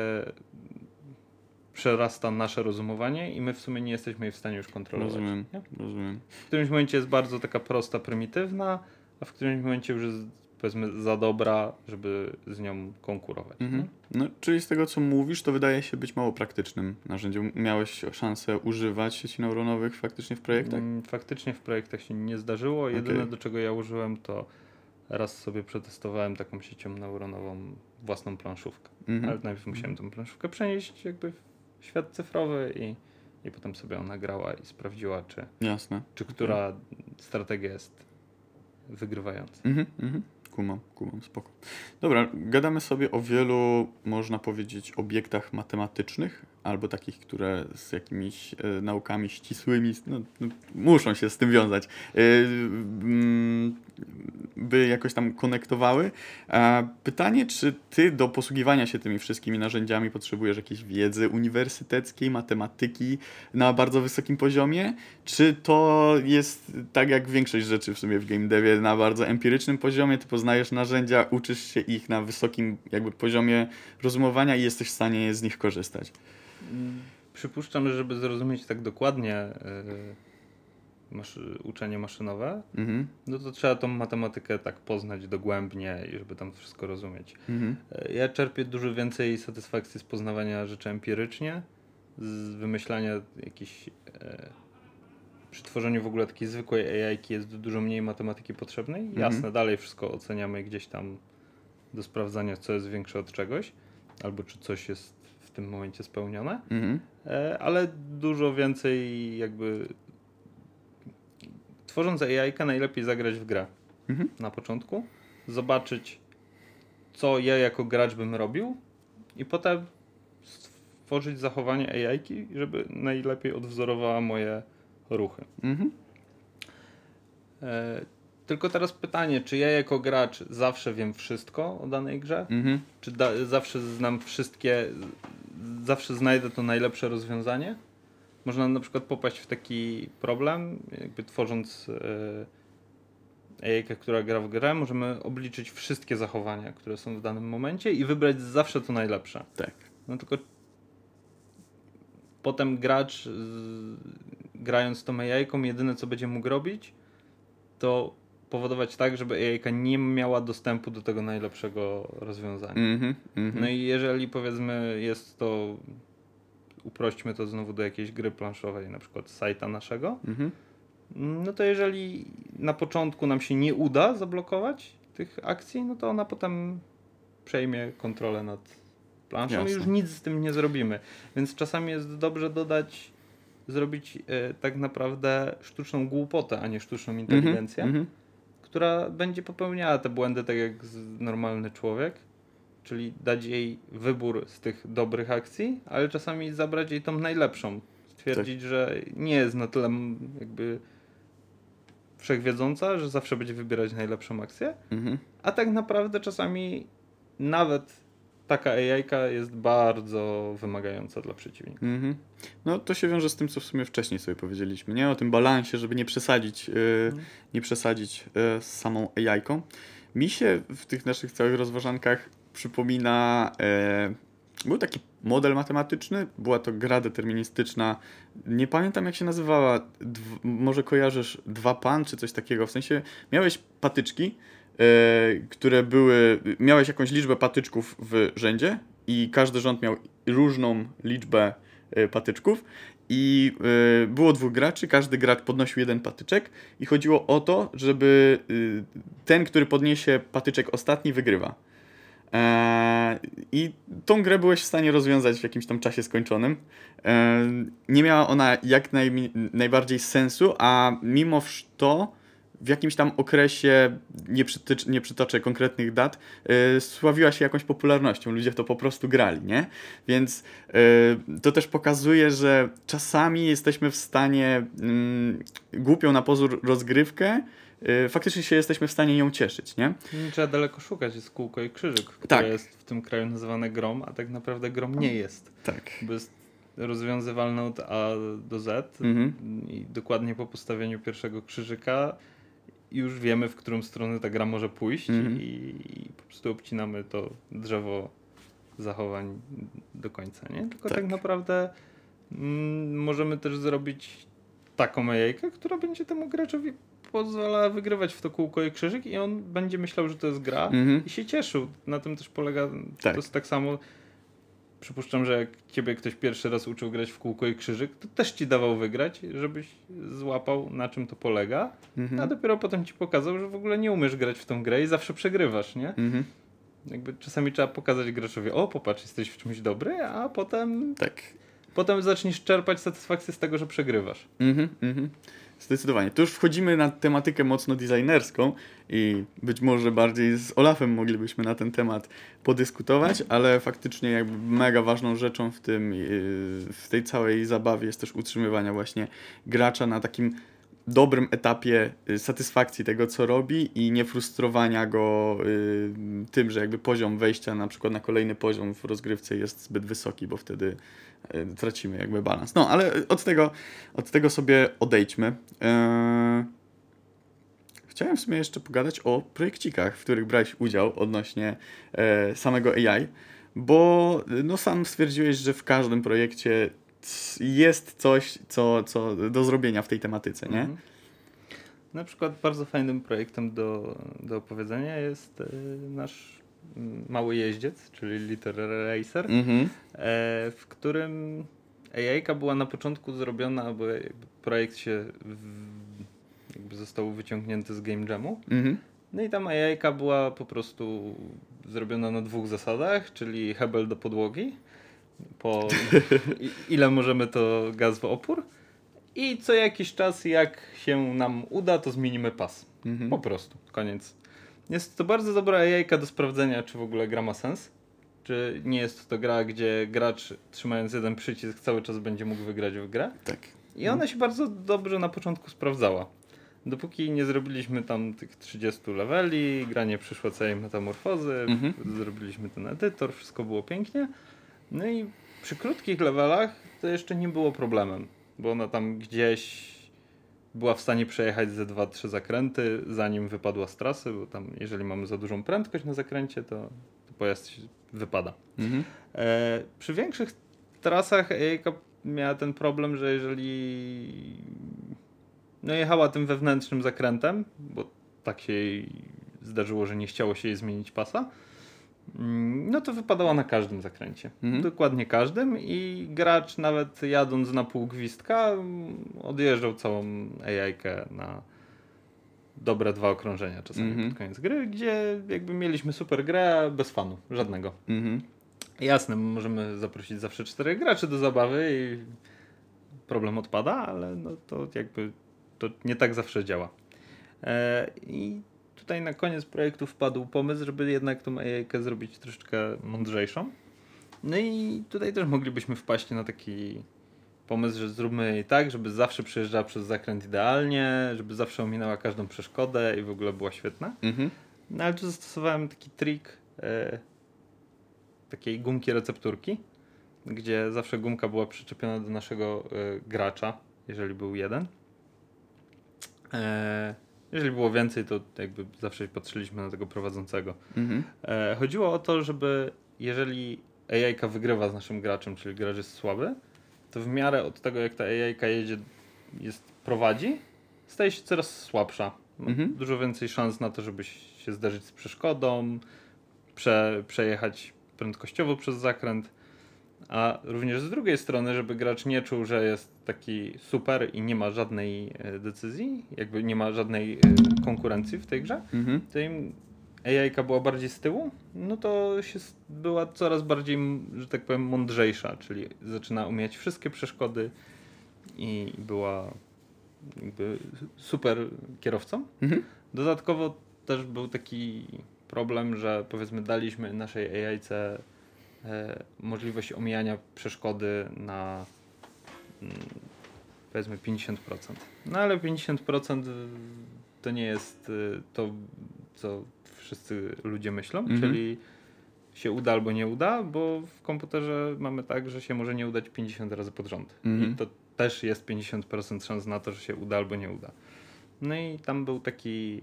przerasta nasze rozumowanie i my w sumie nie jesteśmy jej w stanie już kontrolować. Rozumiem, nie? rozumiem. W którymś momencie jest bardzo taka prosta, prymitywna, a w którymś momencie już jest powiedzmy za dobra, żeby z nią konkurować. Mhm. No, czyli z tego, co mówisz, to wydaje się być mało praktycznym narzędziem. Miałeś szansę używać sieci neuronowych faktycznie w projektach? Mm, Faktycznie w projektach się nie zdarzyło. Jedyne Okej. do czego ja użyłem to raz sobie przetestowałem taką siecią neuronową własną planszówkę. Mhm. Ale najpierw musiałem tą planszówkę przenieść jakby w świat cyfrowy i, i potem sobie ona grała i sprawdziła, czy, Jasne. czy która strategia jest wygrywająca. Mhm, mhm. Kumam, kumam, spoko. Dobra, gadamy sobie o wielu, można powiedzieć, obiektach matematycznych, albo takich, które z jakimiś e, naukami ścisłymi, no, no, muszą się z tym wiązać, mm, by jakoś tam konektowały. A pytanie, czy ty do posługiwania się tymi wszystkimi narzędziami potrzebujesz jakiejś wiedzy uniwersyteckiej, matematyki na bardzo wysokim poziomie, czy to jest tak jak większość rzeczy w sumie w game devie na bardzo empirycznym poziomie, ty poznajesz narzędzia, uczysz się ich na wysokim jakby poziomie rozumowania i jesteś w stanie z nich korzystać. Przypuszczam, że żeby zrozumieć tak dokładnie yy, maszy, uczenie maszynowe, Mhm. no to trzeba tą matematykę tak poznać dogłębnie i żeby tam wszystko rozumieć. Mhm. E, Ja czerpię dużo więcej satysfakcji z poznawania rzeczy empirycznie, z wymyślania jakichś. E, przy tworzeniu w ogóle takiej zwykłej AI jest dużo mniej matematyki potrzebnej. Mhm. Jasne, dalej wszystko oceniamy gdzieś tam do sprawdzania, co jest większe od czegoś, albo czy coś jest tym momencie spełnione, Mhm. e, ale dużo więcej jakby. Tworząc AI, najlepiej zagrać w grę Mhm. na początku, zobaczyć, co ja jako gracz bym robił, i potem stworzyć zachowanie AI, żeby najlepiej odwzorowała moje ruchy. Mhm. E, tylko teraz pytanie, czy ja jako gracz zawsze wiem wszystko o danej grze? Mhm. Czy da, zawsze znam wszystkie, zawsze znajdę to najlepsze rozwiązanie? Można na przykład popaść w taki problem, jakby tworząc e, AI, która gra w grę, możemy obliczyć wszystkie zachowania, które są w danym momencie i wybrać zawsze to najlepsze. Tak. No tylko potem gracz z, grając tą AI, jedyne co będzie mógł robić, to powodować tak, żeby AI nie miała dostępu do tego najlepszego rozwiązania. Mhm. Mhm. No i jeżeli powiedzmy jest to, uprośćmy to znowu do jakiejś gry planszowej, na przykład sajta naszego, Mhm. no to jeżeli na początku nam się nie uda zablokować tych akcji, no to ona potem przejmie kontrolę nad planszą Jasne. i już nic z tym nie zrobimy. Więc czasami jest dobrze dodać, zrobić e, tak naprawdę sztuczną głupotę, a nie sztuczną inteligencję, Mhm. Która będzie popełniała te błędy tak jak normalny człowiek. Czyli dać jej wybór z tych dobrych akcji, ale czasami zabrać jej tą najlepszą. Stwierdzić, że nie jest na tyle jakby wszechwiedząca, że zawsze będzie wybierać najlepszą akcję, Mhm. a tak naprawdę czasami nawet taka AI jest bardzo wymagająca dla przeciwnika. Mhm. No to się wiąże z tym, co w sumie wcześniej sobie powiedzieliśmy, nie? O tym balansie, żeby nie przesadzić, yy, nie przesadzić yy, z samą AI-ką. Mi się w tych naszych całych rozważankach przypomina yy, był taki model matematyczny, była to gra deterministyczna. Nie pamiętam jak się nazywała. Dw- może kojarzysz dwa pan czy coś takiego. W sensie miałeś patyczki, które były. Miałeś jakąś liczbę patyczków w rzędzie i każdy rząd miał różną liczbę e, patyczków. I e, było dwóch graczy, każdy gracz podnosił jeden patyczek i chodziło o to, żeby ten, który podniesie patyczek ostatni, wygrywa. I tą grę byłeś w stanie rozwiązać w jakimś tam czasie skończonym. Nie miała ona jak najbardziej sensu, a mimo to w jakimś tam okresie, nie, przytycz, nie przytoczę konkretnych dat, e, sławiła się jakąś popularnością. Ludzie w to po prostu grali, nie? Więc e, to też pokazuje, że czasami jesteśmy w stanie mm, głupią na pozór rozgrywkę, e, faktycznie się jesteśmy w stanie ją cieszyć, nie? Nie trzeba daleko szukać, jest kółko i krzyżyk, które Tak. jest w tym kraju nazywane grom, a tak naprawdę grom nie jest. Tak. Bo jest rozwiązywalne od A do Z Mhm. i dokładnie po postawieniu pierwszego krzyżyka już wiemy, w którą stronę ta gra może pójść Mhm. i, i po prostu obcinamy to drzewo zachowań do końca, nie? Tylko tak, Tak. naprawdę mm, możemy też zrobić taką jajkę, która będzie temu graczowi pozwalała wygrywać w to kółko i krzyżyk i on będzie myślał, że to jest gra Mhm. i się cieszył. Na tym też polega Tak. to jest tak samo. Przypuszczam, że jak ciebie ktoś pierwszy raz uczył grać w kółko i krzyżyk, to też ci dawał wygrać, żebyś złapał na czym to polega, Mhm. a dopiero potem ci pokazał, że w ogóle nie umiesz grać w tą grę i zawsze przegrywasz, nie? Mhm. Jakby czasami trzeba pokazać graczowi, o popatrz, jesteś w czymś dobry, a potem, Tak. potem zaczniesz czerpać satysfakcję z tego, że przegrywasz. Mhm, mhm. Zdecydowanie. Tu już wchodzimy na tematykę mocno designerską i być może bardziej z Olafem moglibyśmy na ten temat podyskutować, ale faktycznie jakby mega ważną rzeczą w tym, yy, w tej całej zabawie jest też utrzymywania właśnie gracza na takim dobrym etapie y, satysfakcji tego, co robi i nie frustrowania go y, tym, że jakby poziom wejścia na przykład na kolejny poziom w rozgrywce jest zbyt wysoki, bo wtedy y, tracimy jakby balans. No, ale od tego, od tego sobie odejdźmy. Eee, Chciałem w sumie jeszcze pogadać o projekcikach, w których brałeś udział odnośnie e, samego AI, bo no, sam stwierdziłeś, że w każdym projekcie jest coś, co, co do zrobienia w tej tematyce, nie? Mhm. Na przykład bardzo fajnym projektem do, do opowiedzenia jest e, nasz mały jeździec, czyli Liter Racer, Mhm. e, w którym AI była na początku zrobiona, bo projekt się jakby został wyciągnięty z Game Jamu. Mhm. No i tam AI była po prostu zrobiona na dwóch zasadach, czyli hebel do podłogi, po ile możemy to gaz w opór i co jakiś czas jak się nam uda, to zmienimy pas. Mhm. Po prostu, koniec. Jest to bardzo dobra jajka do sprawdzenia, czy w ogóle gra ma sens. Czy nie jest to gra, gdzie gracz trzymając jeden przycisk cały czas będzie mógł wygrać w grę. Tak. I ona się bardzo dobrze na początku sprawdzała. Dopóki nie zrobiliśmy tam tych 30 leveli, gra nie przyszła całej metamorfozy, Mhm. zrobiliśmy ten edytor, wszystko było pięknie. No i przy krótkich levelach to jeszcze nie było problemem, bo ona tam gdzieś była w stanie przejechać ze 2-3 zakręty, zanim wypadła z trasy, bo tam jeżeli mamy za dużą prędkość na zakręcie, to, to pojazd się wypada. Mhm. E, przy większych trasach Ejka miała ten problem, że jeżeli no jechała tym wewnętrznym zakrętem, bo tak się jej zdarzyło, że nie chciało się jej zmienić pasa, no to wypadała na każdym zakręcie. Mhm. Dokładnie każdym i gracz nawet jadąc na pół gwizdka mm, odjeżdżał całą AI-kę na dobre dwa okrążenia czasami Mhm. pod koniec gry, gdzie jakby mieliśmy super grę bez fanu, żadnego. Mhm. Jasne, możemy zaprosić zawsze czterech graczy do zabawy i problem odpada, ale no to jakby to nie tak zawsze działa. E, I tutaj na koniec projektu wpadł pomysł, żeby jednak tą AI zrobić troszeczkę mądrzejszą. No i tutaj też moglibyśmy wpaść na taki pomysł, że zróbmy jej tak, żeby zawsze przejeżdżała przez zakręt idealnie, żeby zawsze ominęła każdą przeszkodę i w ogóle była świetna. Mhm. No ale tu zastosowałem taki trik e, takiej gumki recepturki, gdzie zawsze gumka była przyczepiona do naszego e, gracza, jeżeli był jeden. E, jeżeli było więcej, to jakby zawsze patrzyliśmy na tego prowadzącego. Mhm. E, chodziło o to, żeby jeżeli AI wygrywa z naszym graczem, czyli gracz jest słaby, to w miarę od tego, jak ta AI jedzie, jest, prowadzi, staje się coraz słabsza. Ma Mhm. Dużo więcej szans na to, żeby się zderzyć z przeszkodą, prze, przejechać prędkościowo przez zakręt. A również z drugiej strony, żeby gracz nie czuł, że jest taki super i nie ma żadnej e, decyzji, jakby nie ma żadnej e, konkurencji w tej grze, Mhm. to im AI była bardziej z tyłu, no to się była coraz bardziej, że tak powiem, mądrzejsza, czyli zaczyna umieć wszystkie przeszkody i była jakby super kierowcą. Mhm. Dodatkowo też był taki problem, że powiedzmy daliśmy naszej AI możliwość omijania przeszkody na mm, powiedzmy 50%. No ale 50% to nie jest y, to, co wszyscy ludzie myślą, Mhm. czyli się uda albo nie uda, bo w komputerze mamy tak, że się może nie udać 50 razy pod rząd. Mhm. I to też jest 50% szans na to, że się uda albo nie uda. No i tam był taki.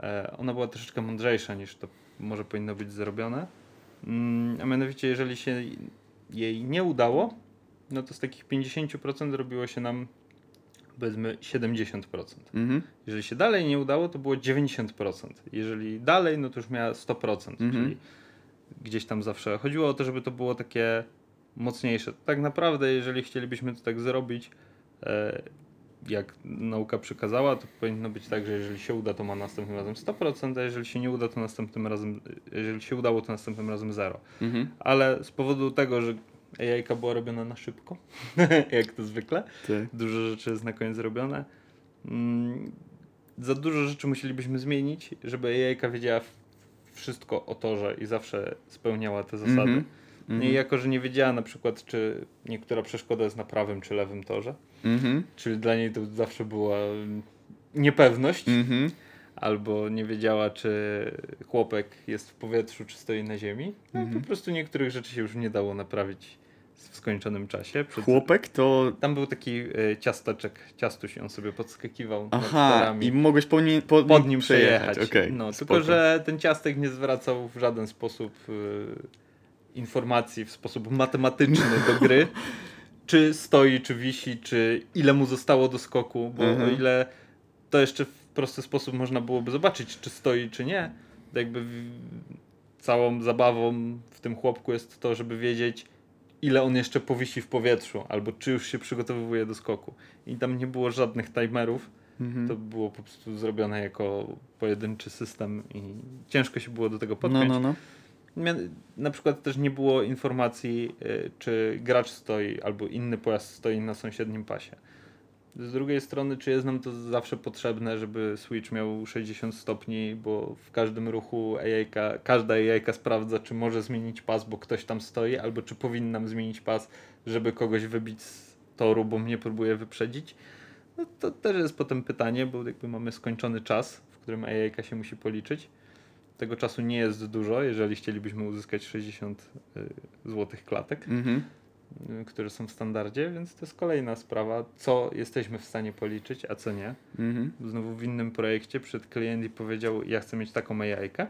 E, ona była troszeczkę mądrzejsza niż to może powinno być zrobione. Mm, a mianowicie, jeżeli się jej nie udało, no to z takich 50% robiło się nam powiedzmy 70%. Mhm. Jeżeli się dalej nie udało, to było 90%. Jeżeli dalej, no to już miała 100%. Mhm. Czyli gdzieś tam zawsze chodziło o to, żeby to było takie mocniejsze. Tak naprawdę, jeżeli chcielibyśmy to tak zrobić, e, jak nauka przykazała, to powinno być tak, że jeżeli się uda, to ma następnym razem 100%, a jeżeli się nie uda, to następnym razem, jeżeli się udało, to następnym razem 0. Mhm. Ale z powodu tego, że AI była robiona na szybko, jak to zwykle, Tak. dużo rzeczy jest na koniec zrobione. Mm, za dużo rzeczy musielibyśmy zmienić, żeby AI wiedziała wszystko o torze i zawsze spełniała te zasady. Mhm. No I jako, że nie wiedziała na przykład, czy niektóra przeszkoda jest na prawym czy lewym torze, Mhm. czyli dla niej to zawsze była mm, niepewność, Mhm. albo nie wiedziała, czy chłopek jest w powietrzu, czy stoi na ziemi, no Mhm. po prostu niektórych rzeczy się już nie dało naprawić w skończonym czasie. Przed- Chłopek to... tam był taki y, ciasteczek, ciastuś, on sobie podskakiwał Aha, i mogłeś po nim, po, pod nim przejechać. Okej, no, spoko. tylko, że ten ciastek nie zwracał w żaden sposób y, informacji w sposób matematyczny do gry, czy stoi, czy wisi, czy ile mu zostało do skoku, bo Mhm. o ile to jeszcze w prosty sposób można byłoby zobaczyć, czy stoi, czy nie, to jakby całą zabawą w tym chłopku jest to, żeby wiedzieć, ile on jeszcze powisi w powietrzu, albo czy już się przygotowuje do skoku. I tam nie było żadnych timerów, Mhm. to było po prostu zrobione jako pojedynczy system i ciężko się było do tego No, podpiąć. no, no. Mia- Na przykład też nie było informacji, y, czy gracz stoi albo inny pojazd stoi na sąsiednim pasie. Z drugiej strony, czy jest nam to zawsze potrzebne, żeby Switch miał 60 stopni, bo w każdym ruchu AI, każda AI sprawdza, czy może zmienić pas, bo ktoś tam stoi, albo czy powinnam zmienić pas, żeby kogoś wybić z toru, bo mnie próbuje wyprzedzić. No to też jest potem pytanie, bo jakby mamy skończony czas, w którym AI się musi policzyć. Tego czasu nie jest dużo, jeżeli chcielibyśmy uzyskać 60 y, złotych klatek, Mhm. y, które są w standardzie, więc to jest kolejna sprawa, co jesteśmy w stanie policzyć, a co nie. Mhm. Znowu w innym projekcie przed klient i powiedział, ja chcę mieć taką AI-kę.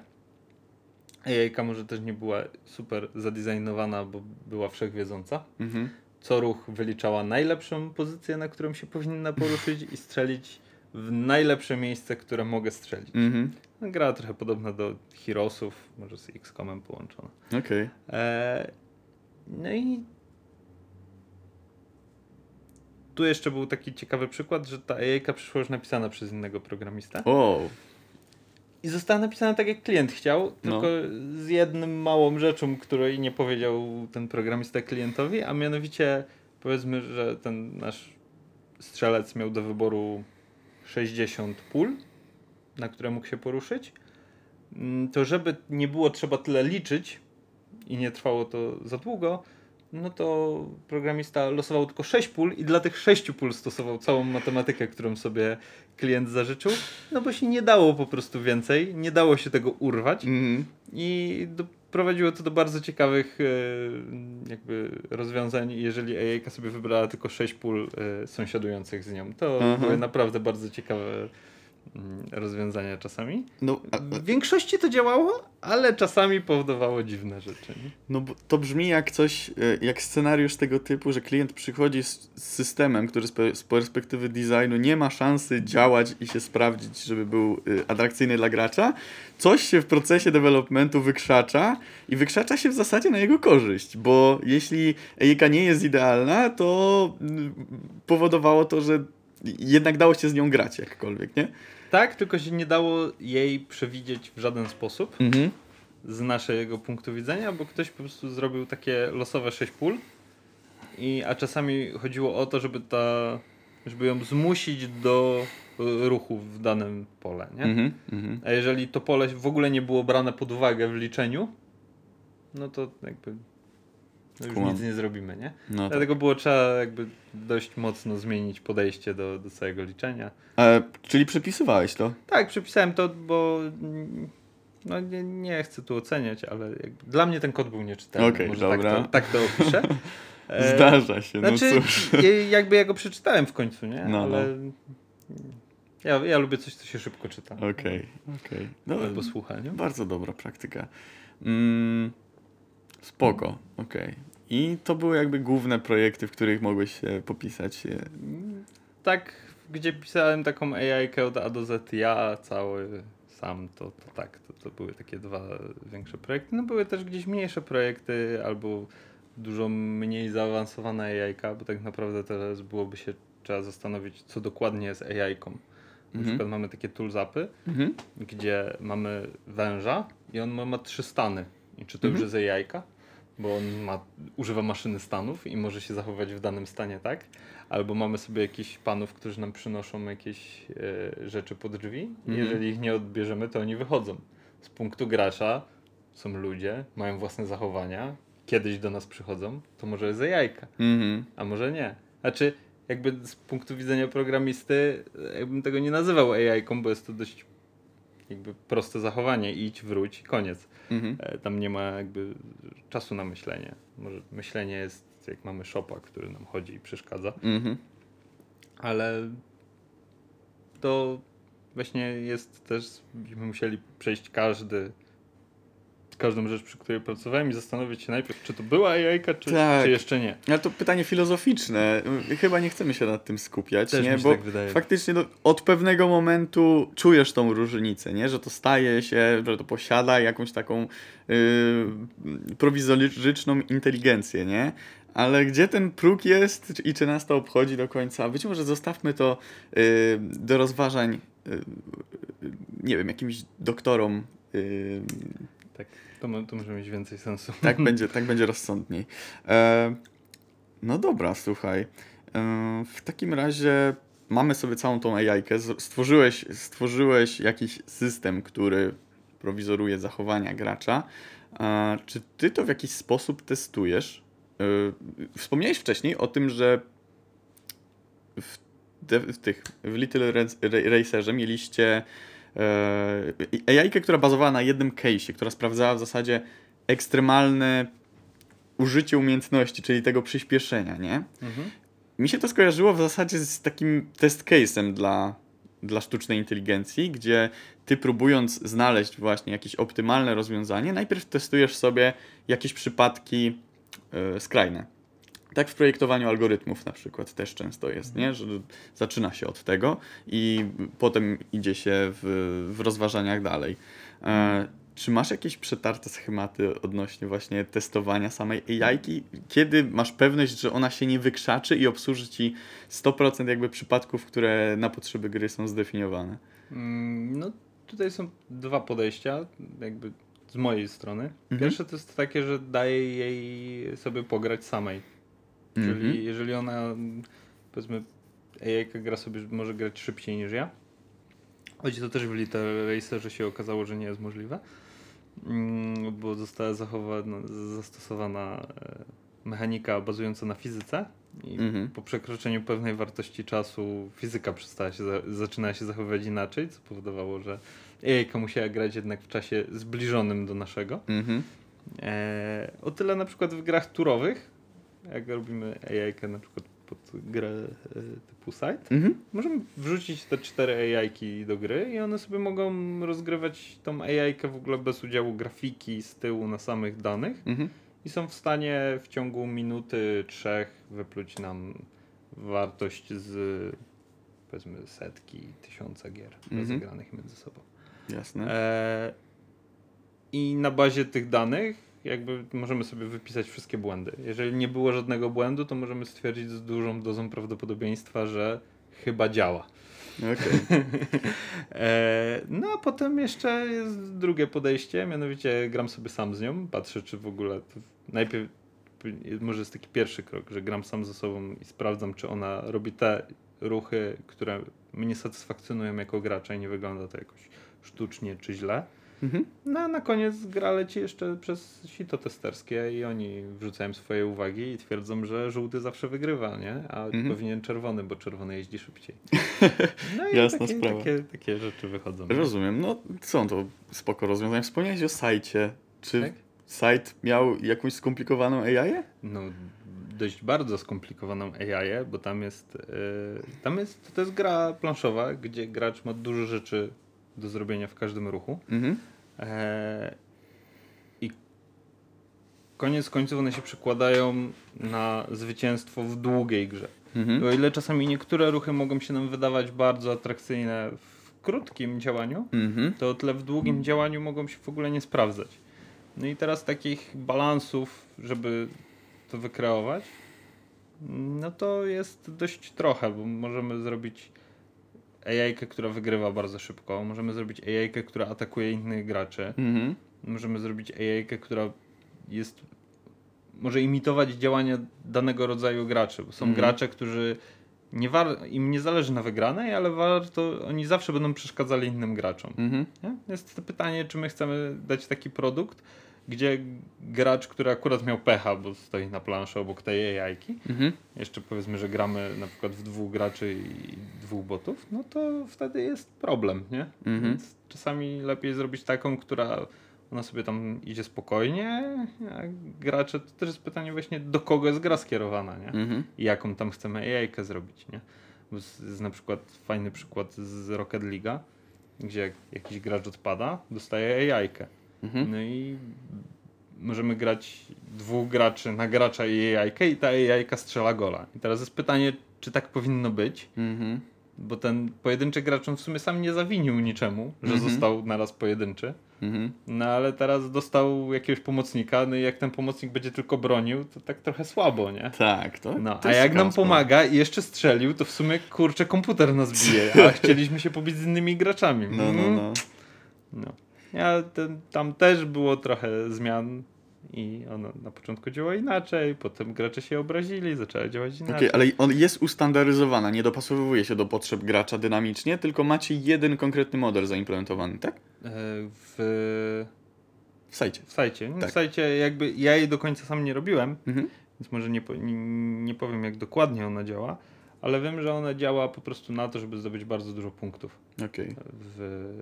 AI może też nie była super zadesignowana, bo była wszechwiedząca. Mhm. Co ruch wyliczała najlepszą pozycję, na którą się powinna poruszyć i strzelić w najlepsze miejsce, które mogę strzelić. Mhm. No, Gra trochę podobna do Heroesów, może z XCOMem połączona. Okej. Eee, no i tu jeszcze był taki ciekawy przykład, że ta AI przyszła już napisana przez innego programistę. O. I została napisana tak, jak klient chciał, No. tylko z jednym małą rzeczą, której nie powiedział ten programista klientowi, a mianowicie powiedzmy, że ten nasz strzelec miał do wyboru 60 pól, na które mógł się poruszyć. Mm, To żeby nie było trzeba tyle liczyć i nie trwało to za długo, no to programista losował tylko 6 pól i dla tych 6 pól stosował całą matematykę, którą sobie klient zażyczył, no bo się nie dało po prostu więcej, nie dało się tego urwać Mhm. i doprowadziło to do bardzo ciekawych e, jakby rozwiązań, jeżeli AI sobie wybrała tylko 6 pól e, sąsiadujących z nią. To Aha. były naprawdę bardzo ciekawe mm, rozwiązania czasami. No, a, W większości to działało, ale czasami powodowało dziwne rzeczy. Nie? no bo to brzmi jak coś, e, jak scenariusz tego typu, że klient przychodzi z, systemem, który z perspektywy designu nie ma szansy działać i się sprawdzić, żeby był e, atrakcyjny dla gracza. Coś się w procesie developmentu wykrzacza i wykrzacza się w zasadzie na jego korzyść, bo jeśli EJK nie jest idealna, to mm, powodowało to, że jednak dało się z nią grać jakkolwiek, nie? Tak, tylko się nie dało jej przewidzieć w żaden sposób Mhm. z naszego punktu widzenia, bo ktoś po prostu zrobił takie losowe 6 pól, i, a czasami chodziło o to, żeby, ta, żeby ją zmusić do y, ruchu w danym pole. Nie? Mhm. Mhm. A jeżeli to pole w ogóle nie było brane pod uwagę w liczeniu, no to jakby no już Kumam. nic nie zrobimy, nie? No tak. Dlatego było trzeba jakby dość mocno zmienić podejście do, do całego liczenia. E, czyli przepisywałeś to? Tak, przepisałem to, bo no nie, nie chcę tu oceniać, ale jakby dla mnie ten kod był nieczytelny. Okej, Może dobra. Tak, to, tak to opiszę. E, Zdarza się, Znaczy, no cóż. jakby ja go przeczytałem w końcu, nie? No, no. ale ja, ja lubię coś, co się szybko czyta. Okej, okej. No, Albo słucha, nie? bardzo dobra praktyka. Mm, spoko, okej. I to były jakby główne projekty, w których mogłeś się popisać. e, Tak, gdzie pisałem taką AI od A do Z, ja cały sam, to, to tak, to, to były takie dwa większe projekty. No były też gdzieś mniejsze projekty, albo dużo mniej zaawansowana AI, bo tak naprawdę teraz byłoby się trzeba zastanowić, co dokładnie jest AI-ką. Na Mhm. przykład mamy takie toolsapy, Mhm. gdzie mamy węża i on ma, ma trzy stany. Czy to Mhm. już jest AI-ka? Bo on ma, używa maszyny stanów i może się zachować w danym stanie, tak? Albo mamy sobie jakichś panów, którzy nam przynoszą jakieś e, rzeczy pod drzwi. I Mhm. jeżeli ich nie odbierzemy, to oni wychodzą. Z punktu gracza są ludzie, mają własne zachowania, kiedyś do nas przychodzą, to może jest AI-ka, Mhm. a może nie. Znaczy, jakby z punktu widzenia programisty, e, jakbym tego nie nazywał AI-ką, bo jest to dość jakby proste zachowanie. Idź, wróć i koniec. Mhm. E, Tam nie ma jakby czasu na myślenie. Może myślenie jest, jak mamy szopa, który nam chodzi i przeszkadza, Mhm. ale to właśnie jest też, byśmy musieli przejść każdy każdą rzecz, przy której pracowałem i zastanowić się najpierw, czy to była AI-ka, czy, Tak. czy jeszcze nie. Ale to pytanie filozoficzne. Chyba nie chcemy się nad tym skupiać, Też nie? mi się Bo tak wydaje. faktycznie no, od pewnego momentu czujesz tą różnicę, nie? Że to staje się, że to posiada jakąś taką yy, prowizoryczną inteligencję, nie? Ale gdzie ten próg jest i czy nas to obchodzi do końca? Być może zostawmy to yy, do rozważań, yy, nie wiem, jakimś doktorom. Yy, Tak, to, to może mieć więcej sensu. tak będzie, tak będzie rozsądniej. E, no dobra, słuchaj. E, w takim razie mamy sobie całą tą. Z- Stworzyłeś, stworzyłeś jakiś system, który prowizoruje zachowania gracza. E, czy ty to w jakiś sposób testujesz? E, wspomniałeś wcześniej o tym, że w, de, w tych w Little Racerze mieliście e, AI-kę, która bazowała na jednym case'ie, która sprawdzała w zasadzie ekstremalne użycie umiejętności, czyli tego przyspieszenia, nie? Mhm. Mi się to skojarzyło w zasadzie z takim test case'em dla, dla sztucznej inteligencji, gdzie ty próbując znaleźć właśnie jakieś optymalne rozwiązanie, najpierw testujesz sobie jakieś przypadki e, skrajne. Tak w projektowaniu algorytmów na przykład też często jest, nie? że zaczyna się od tego i potem idzie się w, w rozważaniach dalej. E, czy masz jakieś przetarte schematy odnośnie właśnie testowania samej AI? Kiedy masz pewność, że ona się nie wykrzaczy i obsłuży ci 100% jakby przypadków, które na potrzeby gry są zdefiniowane? Mm, No, tutaj są dwa podejścia, jakby z mojej strony. Mhm. Pierwsze to jest takie, że daję jej sobie pograć samej. Mhm. Czyli jeżeli ona, powiedzmy, AI gra sobie, może grać szybciej niż ja. Choć to też w Little Racerze się okazało, że nie jest możliwe, mm, bo została zachowana, zastosowana e, mechanika bazująca na fizyce i Mhm. po przekroczeniu pewnej wartości czasu fizyka przestała się, za, zaczynała się zachowywać inaczej, co powodowało, że AI musiała grać jednak w czasie zbliżonym do naszego. Mhm. E, o tyle na przykład w grach turowych, jak robimy AI na przykład pod grę e, typu site, Mhm. możemy wrzucić te cztery AI-ki do gry i one sobie mogą rozgrywać tą AI-kę w ogóle bez udziału grafiki z tyłu na samych danych Mhm. i są w stanie w ciągu minuty, trzech wypluć nam wartość z powiedzmy setki, tysiąca gier Mhm. rozegranych między sobą. Jasne. E, I na bazie tych danych jakby możemy sobie wypisać wszystkie błędy. Jeżeli nie było żadnego błędu, to możemy stwierdzić z dużą dozą prawdopodobieństwa, że chyba działa. Okej. E, no a potem jeszcze jest drugie podejście, mianowicie gram sobie sam z nią, patrzę czy w ogóle najpierw może jest taki pierwszy krok, że gram sam ze sobą i sprawdzam czy ona robi te ruchy, które mnie satysfakcjonują jako gracza i nie wygląda to jakoś sztucznie czy źle. Mhm. No a na koniec gra leci jeszcze przez sito testerskie i oni wrzucają swoje uwagi i twierdzą, że żółty zawsze wygrywa, nie? A Mhm. powinien czerwony, bo czerwony jeździ szybciej. No i Jasna takie, sprawa. takie, takie rzeczy wychodzą. Rozumiem. No są to spoko rozwiązania. Wspomniałeś o sajcie. Czy Tak? site miał jakąś skomplikowaną AI? No, dość bardzo skomplikowaną AI, bo tam jest, yy, tam jest, to jest gra planszowa, gdzie gracz ma dużo rzeczy do zrobienia w każdym ruchu. Mhm. E, I koniec końców one się przekładają na zwycięstwo w długiej grze. Mhm. O ile czasami niektóre ruchy mogą się nam wydawać bardzo atrakcyjne w krótkim działaniu, Mhm. to o tyle w długim działaniu mogą się w ogóle nie sprawdzać. No i teraz takich balansów, żeby to wykreować, no to jest dość trochę, bo możemy zrobić AI, która wygrywa bardzo szybko, możemy zrobić AI, która atakuje innych graczy, Mhm. możemy zrobić AI, która jest może imitować działania danego rodzaju graczy, bo są Mhm. gracze, którzy nie war- im nie zależy na wygranej, ale warto, oni zawsze będą przeszkadzali innym graczom. Mhm. Jest to pytanie, czy my chcemy dać taki produkt, gdzie gracz, który akurat miał pecha, bo stoi na planszy obok tej jajki, Mhm. jeszcze powiedzmy, że gramy na przykład w dwóch graczy i dwóch botów, no to wtedy jest problem, nie? Mhm. Więc czasami lepiej zrobić taką, która ona sobie tam idzie spokojnie, a gracze, to też jest pytanie właśnie, do kogo jest gra skierowana, nie? Mhm. i jaką tam chcemy jajkę zrobić, nie? Bo z na przykład fajny przykład z Rocket League'a, gdzie jak jakiś gracz odpada, dostaje jajkę. Mhm. No i możemy grać dwóch graczy na gracza i jajkę i ta jajka strzela gola. I teraz jest pytanie, czy tak powinno być, Mhm. bo ten pojedynczy gracz on w sumie sam nie zawinił niczemu, że Mhm. został naraz pojedynczy. Mhm. No ale teraz dostał jakiegoś pomocnika, no i jak ten pomocnik będzie tylko bronił, to tak trochę słabo, nie? Tak, to. No, to a jak nam pomaga i jeszcze strzelił, to w sumie kurczę komputer nas bije, a chcieliśmy się pobić z innymi graczami. No, no, Mm. no. no. Ja, ten, tam też było trochę zmian i ono na początku działa inaczej, potem gracze się obrazili, zaczęły działać Okej, inaczej. ale on jest ustandaryzowana, nie dopasowuje się do potrzeb gracza dynamicznie, tylko macie jeden konkretny model zaimplementowany, tak? E, W, W sajcie. w sajcie. No, Tak. W sajcie jakby ja jej do końca sam nie robiłem, Mhm. więc może nie, nie, powiem jak dokładnie ona działa, ale wiem, że ona działa po prostu na to, żeby zdobyć bardzo dużo punktów. Okej. w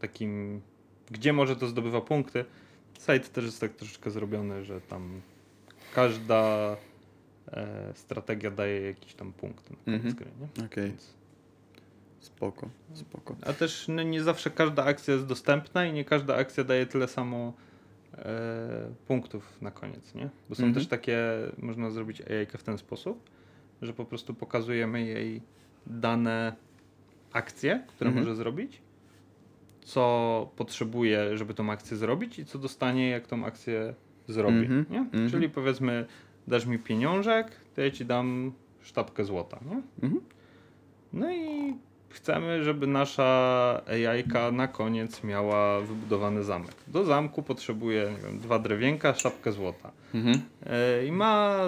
takim, gdzie może to zdobywa punkty. Site też jest tak troszeczkę zrobiony, że tam każda e, strategia daje jakiś tam punkt na koniec Mhm. gry, nie? Okej. Więc- Spoko, spoko. A też no, nie zawsze każda akcja jest dostępna i nie każda akcja daje tyle samo e, punktów na koniec, nie? Bo są Mhm. też takie, można zrobić AI w ten sposób, że po prostu pokazujemy jej dane akcje, które Mhm. może zrobić, co potrzebuje, żeby tą akcję zrobić i co dostanie, jak tą akcję zrobi. Mhm. Nie? Mhm. Czyli powiedzmy, dasz mi pieniążek, to ja ci dam sztabkę złota. Nie? Mhm. No i chcemy, żeby nasza AI na koniec miała wybudowany zamek. Do zamku potrzebuje nie wiem, dwa drewienka, sztabkę złota. Mhm. E, I ma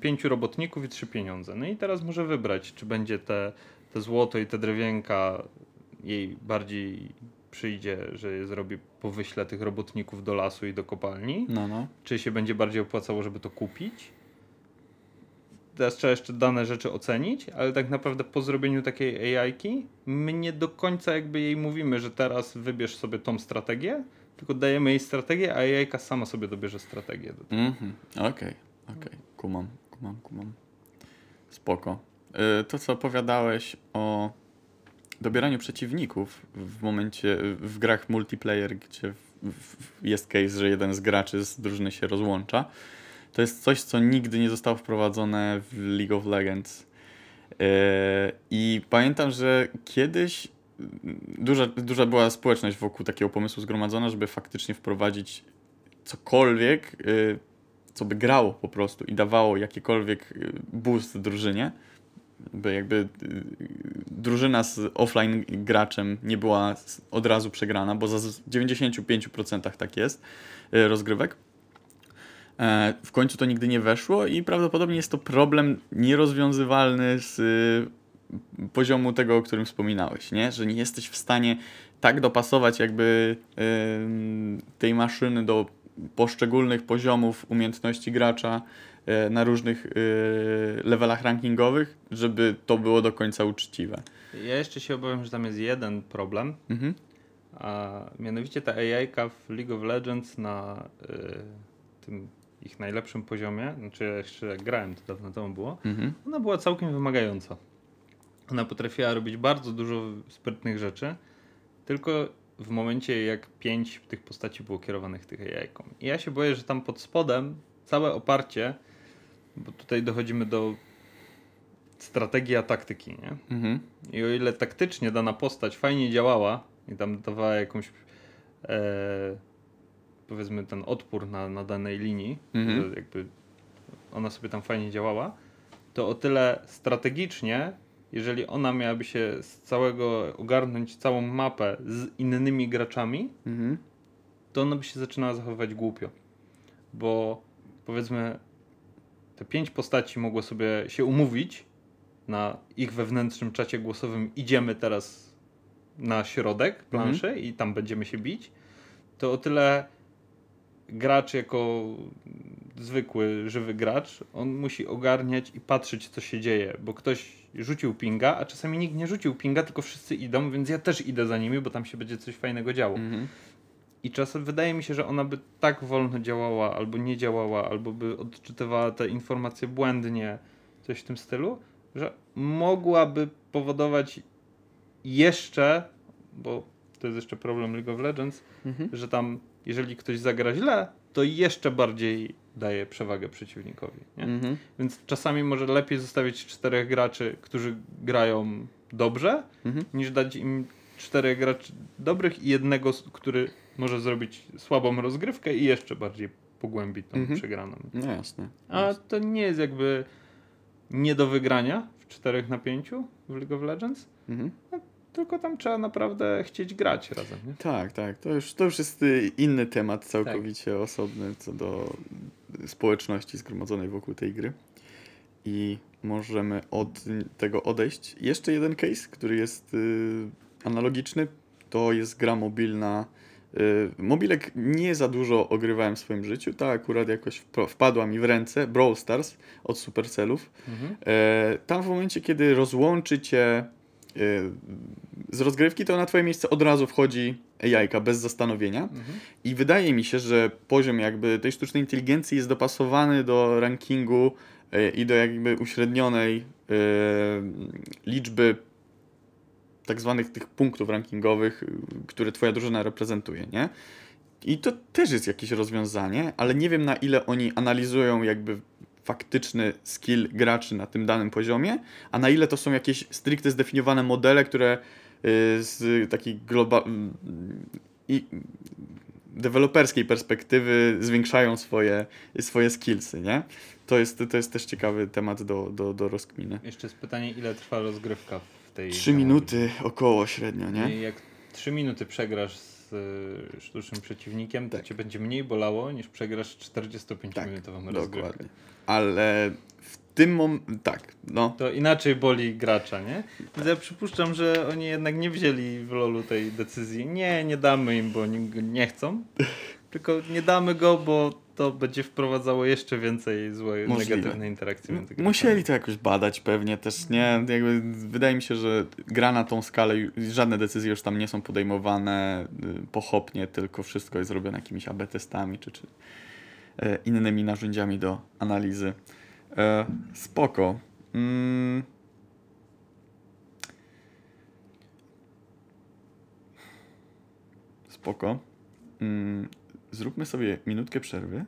pięciu robotników i trzy pieniądze. No i teraz może wybrać, czy będzie te, te złoto i te drewienka jej bardziej przyjdzie, że je zrobi po wyśle tych robotników do lasu i do kopalni, No, no. czy się będzie bardziej opłacało, żeby to kupić. Teraz trzeba jeszcze dane rzeczy ocenić, ale tak naprawdę po zrobieniu takiej AI-ki, my nie do końca jakby jej mówimy, że teraz wybierz sobie tą strategię, tylko dajemy jej strategię, a AI-ka sama sobie dobierze strategię. do tego. Mhm. Okej, okej. Kumam, kumam, kumam. spoko. Y, To, co opowiadałeś o dobieraniu przeciwników w momencie, w grach multiplayer, gdzie jest case, że jeden z graczy z drużyny się rozłącza, to jest coś, co nigdy nie zostało wprowadzone w League of Legends. Y, I pamiętam, że kiedyś duża, duża była społeczność wokół takiego pomysłu zgromadzona, żeby faktycznie wprowadzić cokolwiek, y, co by grało po prostu i dawało jakikolwiek y, boost drużynie, by jakby y, drużyna z offline graczem nie była od razu przegrana, bo za z- 95% tak jest y, rozgrywek. E, W końcu to nigdy nie weszło i prawdopodobnie jest to problem nierozwiązywalny z y, poziomu tego, o którym wspominałeś, nie? Że nie jesteś w stanie tak dopasować jakby tej maszyny do poszczególnych poziomów umiejętności gracza na różnych y, levelach rankingowych, żeby to było do końca uczciwe. Ja jeszcze się obawiam, że tam jest jeden problem, Mhm. a mianowicie ta AI-ka w League of Legends na y, tym ich najlepszym poziomie, znaczy ja jeszcze jak grałem, to dawno temu było, Mhm. ona była całkiem wymagająca. Ona potrafiła robić bardzo dużo sprytnych rzeczy, tylko w momencie jak pięć tych postaci było kierowanych tych AI-ką. I ja się boję, że tam pod spodem całe oparcie, bo tutaj dochodzimy do strategii a taktyki, nie? Mhm. I o ile taktycznie dana postać fajnie działała i tam dawała jakąś e, powiedzmy ten odpór na, na danej linii, Mhm. że jakby ona sobie tam fajnie działała, to o tyle strategicznie, jeżeli ona miałaby się z całego ogarnąć całą mapę z innymi graczami, Mhm. to ona by się zaczynała zachowywać głupio. Bo powiedzmy, te pięć postaci mogło sobie się umówić na ich wewnętrznym czacie głosowym, idziemy teraz na środek planszy i tam będziemy się bić, to o tyle gracz jako zwykły, żywy gracz, on musi ogarniać i patrzeć, co się dzieje, bo ktoś rzucił pinga, a czasami nikt nie rzucił pinga, tylko wszyscy idą, więc ja też idę za nimi, bo tam się będzie coś fajnego działo. Mhm. I czasem wydaje mi się, że ona by tak wolno działała, albo nie działała, albo by odczytywała te informacje błędnie, coś w tym stylu, że mogłaby powodować jeszcze, bo to jest jeszcze problem League of Legends, Mhm. że tam jeżeli ktoś zagra źle, to jeszcze bardziej daje przewagę przeciwnikowi. Mhm. Więc czasami może lepiej zostawić czterech graczy, którzy grają dobrze, Mhm. niż dać im czterech graczy dobrych i jednego, który może zrobić słabą rozgrywkę i jeszcze bardziej pogłębić tą Mhm. przegraną. No jasne. A to nie jest jakby nie do wygrania w 4 na 5 w League of Legends, Mhm. tylko tam trzeba naprawdę chcieć grać razem. Nie? Tak, tak. To już, to już jest y, inny temat, Tak. całkowicie osobny co do społeczności zgromadzonej wokół tej gry. I możemy od tego odejść. Jeszcze jeden case, który jest y, analogiczny, to jest gra mobilna. Y, mobilek nie za dużo ogrywałem w swoim życiu, ta akurat jakoś wpadła mi w ręce, Brawl Stars od Supercellów. Mhm. E, tam w momencie, kiedy rozłączy cię e, z rozgrywki, to na twoje miejsce od razu wchodzi jajka bez zastanowienia. Mhm. I wydaje mi się, że poziom jakby tej sztucznej inteligencji jest dopasowany do rankingu e, i do jakby uśrednionej liczby tak zwanych tych punktów rankingowych, y, które twoja drużyna reprezentuje, nie? I to też jest jakieś rozwiązanie, ale nie wiem na ile oni analizują jakby faktyczny skill graczy na tym danym poziomie, a na ile to są jakieś stricte zdefiniowane modele, które y, z takiej global i deweloperskiej perspektywy zwiększają swoje, swoje skillsy, nie? To jest, to jest też ciekawy temat do, do, do rozkminy. Jeszcze jest pytanie, ile trwa rozgrywka w tej Trzy minuty około średnio, nie? I jak 3 minuty przegrasz z y, sztucznym przeciwnikiem, to Tak. cię będzie mniej bolało niż przegrasz 45-minutową Tak, rozgrywkę. dokładnie. Ale w tym momencie, tak, no. To inaczej boli gracza, nie? Więc ja przypuszczam, że oni jednak nie wzięli w LoLu tej decyzji. Nie, nie damy im, bo oni nie chcą. Tylko nie damy go, bo to będzie wprowadzało jeszcze więcej złej, Możliwe. negatywnej interakcji między graczami. Musieli to jakoś badać pewnie też, nie? Jakby wydaje mi się, że gra na tą skalę, żadne decyzje już tam nie są podejmowane y, pochopnie, tylko wszystko jest robione jakimiś AB testami czy, czy e, innymi narzędziami do analizy. E, spoko. Mm. Spoko. Mm. Zróbmy sobie minutkę przerwy.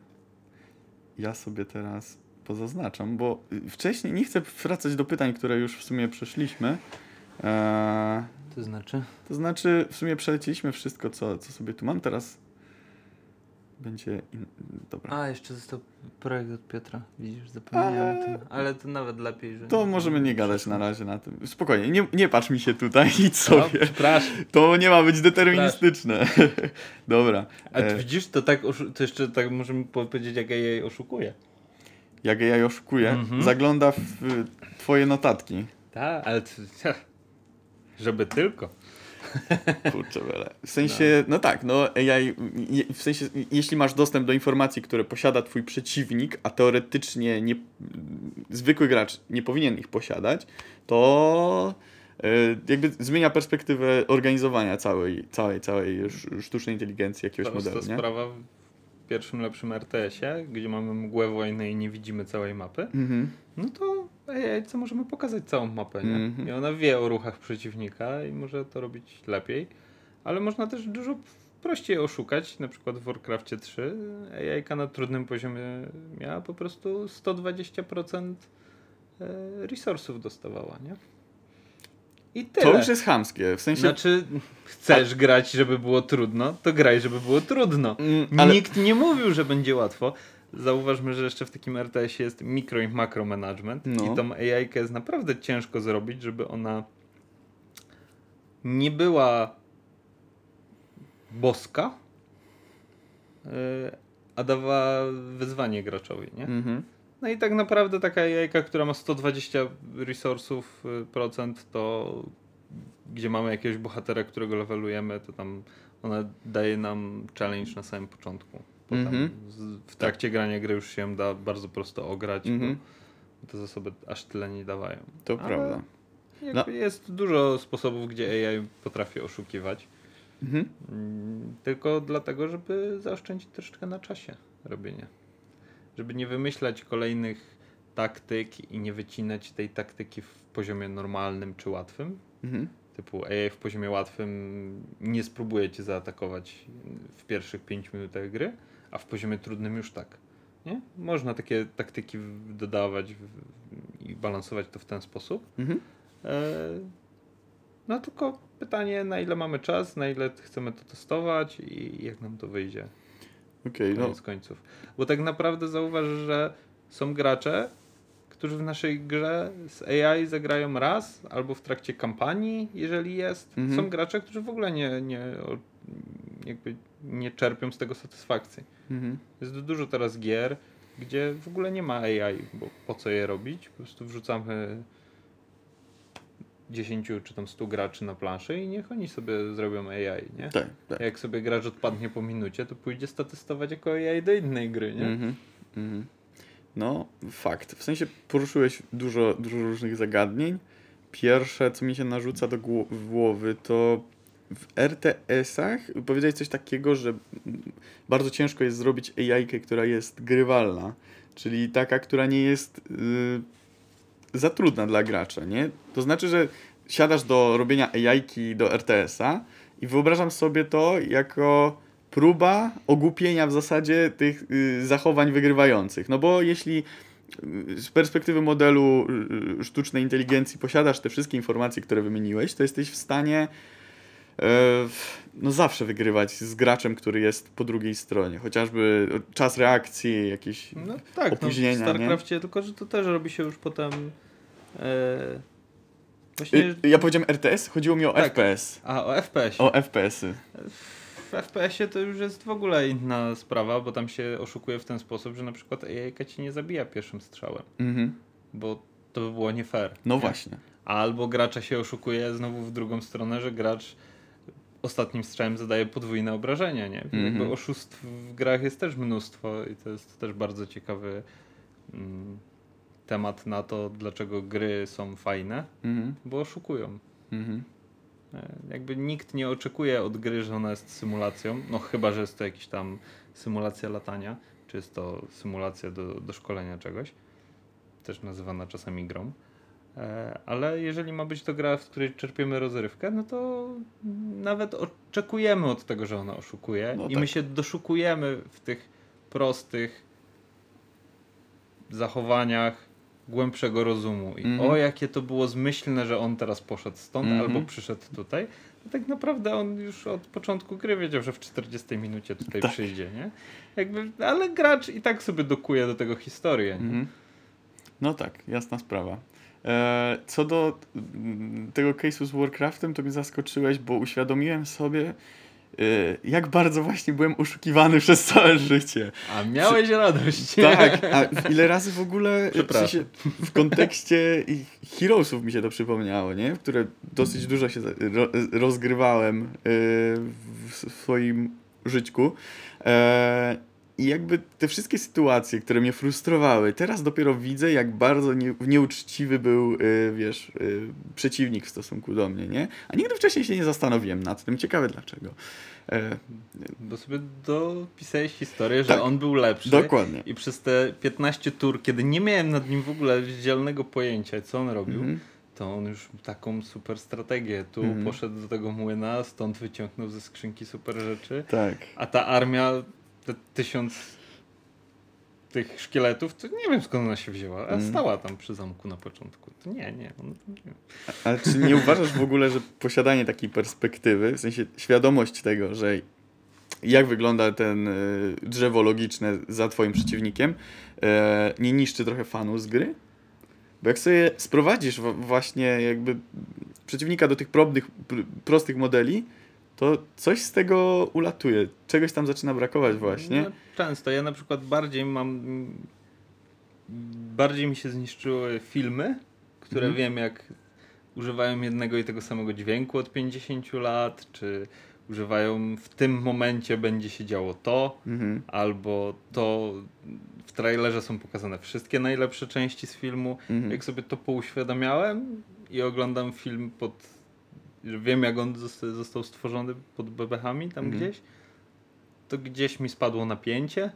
Ja sobie teraz pozaznaczam, bo y, wcześniej nie chcę wracać do pytań, które już w sumie przeszliśmy. Eee, To znaczy? to znaczy, w sumie przeleciliśmy wszystko, co, co sobie tu mam. Teraz będzie. In... Dobra. A, jeszcze został projekt od Piotra. Widzisz, zapomniałem o Ale- tym. Ale to nawet lepiej, że... To możemy nie gadać na razie na tym. Spokojnie, nie, nie patrz mi się tutaj, No, sobie. przepraszam. To nie ma być deterministyczne. Dobra. A ty E, widzisz, to tak, oszu- to jeszcze tak możemy powiedzieć, jak ja jej oszukuję. jak ja oszukuję, Mhm. zagląda w twoje notatki. Tak, ale to, żeby tylko. Kurczę, wele. W sensie, no. tak, no AI, w sensie, jeśli masz dostęp do informacji, które posiada twój przeciwnik, a teoretycznie nie, zwykły gracz nie powinien ich posiadać, to e, jakby zmienia perspektywę organizowania całej, całej, całej sz- sztucznej inteligencji jakiegoś Prosta modelu, nie? sprawa w pierwszym lepszym RTS-ie, gdzie mamy mgłę wojny i nie widzimy całej mapy, Mhm. no to AI co możemy pokazać całą mapę, nie? Mhm. I ona wie o ruchach przeciwnika i może to robić lepiej, ale można też dużo prościej oszukać, na przykład w Warcraftie 3 AI na trudnym poziomie miała po prostu 120% e, resursów dostawała, nie? I tyle. To już jest chamskie, w sensie... Znaczy, chcesz grać, żeby było trudno, to graj, żeby było trudno. Mm, ale- Nikt nie mówił, że będzie łatwo. Zauważmy, że jeszcze w takim RTS jest mikro i makro management No. i tą AI jest naprawdę ciężko zrobić, żeby ona nie była boska, yy, a dawała wyzwanie graczowi, nie? Mhm. No i tak naprawdę taka jajka, która ma 120 resursów y, procent, to gdzie mamy jakiegoś bohatera, którego levelujemy, to tam ona daje nam challenge na samym początku. Potem Mhm. z, w trakcie grania gry już się da bardzo prosto ograć, Mhm. bo te zasoby aż tyle nie dawają. To Ale prawda. Jakby Jest dużo sposobów, gdzie AI potrafi oszukiwać. Mhm. Mm, Tylko dlatego, żeby zaoszczędzić troszeczkę na czasie robienia. Żeby nie wymyślać kolejnych taktyk i nie wycinać tej taktyki w poziomie normalnym czy łatwym. Mhm. Typu AI w poziomie łatwym nie spróbuje cię zaatakować w pierwszych 5 minutach gry, a w poziomie trudnym już tak. Nie? Można takie taktyki dodawać i balansować to w ten sposób. Mhm. E, No tylko pytanie, na ile mamy czas, na ile chcemy to testować i jak nam to wyjdzie Okej, no. koniec końców. Bo tak naprawdę zauważ, że są gracze, którzy w naszej grze z AI zagrają raz albo w trakcie kampanii, jeżeli jest. Mhm. Są gracze, którzy w ogóle nie, nie, jakby nie czerpią z tego satysfakcji. Mhm. Jest dużo teraz gier, gdzie w ogóle nie ma AI, bo po co je robić? Po prostu wrzucamy 10 czy tam 100 graczy na planszę i niech oni sobie zrobią AI, nie? Tak, tak. Jak sobie gracz odpadnie po minucie, to pójdzie statystować jako AI do innej gry, nie? Mhm. Mhm. No, fakt. W sensie poruszyłeś dużo, dużo różnych zagadnień. Pierwsze, co mi się narzuca do głowy, to w RTS-ach powiedziałeś coś takiego, że bardzo ciężko jest zrobić AI, która jest grywalna, czyli taka, która nie jest y, za trudna dla gracza, nie? To znaczy, że siadasz do robienia AI do RTS-a i wyobrażam sobie to jako próba ogłupienia w zasadzie tych y, zachowań wygrywających. No bo jeśli y, z perspektywy modelu y, sztucznej inteligencji posiadasz te wszystkie informacje, które wymieniłeś, to jesteś w stanie no zawsze wygrywać z graczem, który jest po drugiej stronie. Chociażby czas reakcji, jakieś... No tak, Opóźnienia, no, w nie? StarCraftie, tylko że to też robi się już potem e, właśnie, Y, Ja powiedziałem RTS, chodziło mi o Tak. FPS. a o FPS. O FPS-y. W FPS-ie to już jest w ogóle inna sprawa, bo tam się oszukuje w ten sposób, że na przykład AI ci nie zabija pierwszym strzałem, Mhm. bo to by było nie fair. No nie? właśnie. Albo gracza się oszukuje znowu w drugą stronę, że gracz ostatnim strzałem zadaje podwójne obrażenia, nie? Mhm. Jakby oszustw w grach jest też mnóstwo i to jest też bardzo ciekawy mm, temat na to, dlaczego gry są fajne, Mhm. bo oszukują. Mhm. E, Jakby nikt nie oczekuje od gry, że ona jest symulacją, no chyba, że jest to jakaś tam symulacja latania, czy jest to symulacja do, do szkolenia czegoś, też nazywana czasami grą. E, Ale jeżeli ma być to gra, w której czerpiemy rozrywkę, no to nawet oczekujemy od tego, że ona oszukuje. No I tak. my się doszukujemy w tych prostych zachowaniach głębszego rozumu. I Mhm. o, jakie to było zmyślne, że on teraz poszedł stąd Mhm. albo przyszedł tutaj. No tak naprawdę on już od początku gry wiedział, że w 40 minucie tutaj Tak. przyjdzie, nie? Jakby, ale gracz i tak sobie dokuje do tego historię. Nie? Mhm. No tak, jasna sprawa. E, co do mm, tego case'u z Warcraftem, to mnie zaskoczyłeś, bo uświadomiłem sobie, e, jak bardzo właśnie byłem oszukiwany przez całe życie. A miałeś radość. Tak, a ile razy w ogóle w, kontekście Heroesów mi się to przypomniało, nie? Które dosyć dużo się rozgrywałem e, w swoim żyćku. I jakby te wszystkie sytuacje, które mnie frustrowały, teraz dopiero widzę, jak bardzo nie, nieuczciwy był, e, wiesz, e, przeciwnik w stosunku do mnie, nie? A nigdy wcześniej się nie zastanowiłem nad tym. Ciekawe dlaczego. E, Bo sobie dopisałeś historię, że Tak. on był lepszy. dokładnie. I przez te 15 tur, kiedy nie miałem nad nim w ogóle zielonego pojęcia, co on robił, Mhm. to on już taką super strategię. Tu Mhm. poszedł do tego młyna, stąd wyciągnął ze skrzynki super rzeczy. Tak. A ta armia, te tysiąc tych szkieletów, to nie wiem skąd ona się wzięła. A Mhm. stała tam przy zamku na początku. To nie, nie. On, nie. Ale czy nie uważasz w ogóle, że posiadanie takiej perspektywy, w sensie świadomość tego, że jak wygląda ten e, drzewo logiczne za twoim przeciwnikiem, e, nie niszczy trochę fanu z gry? Bo jak sobie sprowadzisz wa- właśnie jakby przeciwnika do tych probnych, pr- prostych modeli, to coś z tego ulatuje. Czegoś tam zaczyna brakować właśnie. No, często. Ja na przykład bardziej mam. Bardziej mi się zniszczyły filmy, które Mhm. wiem, jak używają jednego i tego samego dźwięku od 50 lat, czy używają w tym momencie będzie się działo to, Mhm. albo to w trailerze są pokazane wszystkie najlepsze części z filmu. Mhm. Jak sobie to pouświadamiałem i oglądam film pod. Wiem, jak on zosta- został stworzony pod bebechami tam Mhm. gdzieś, to gdzieś mi spadło napięcie.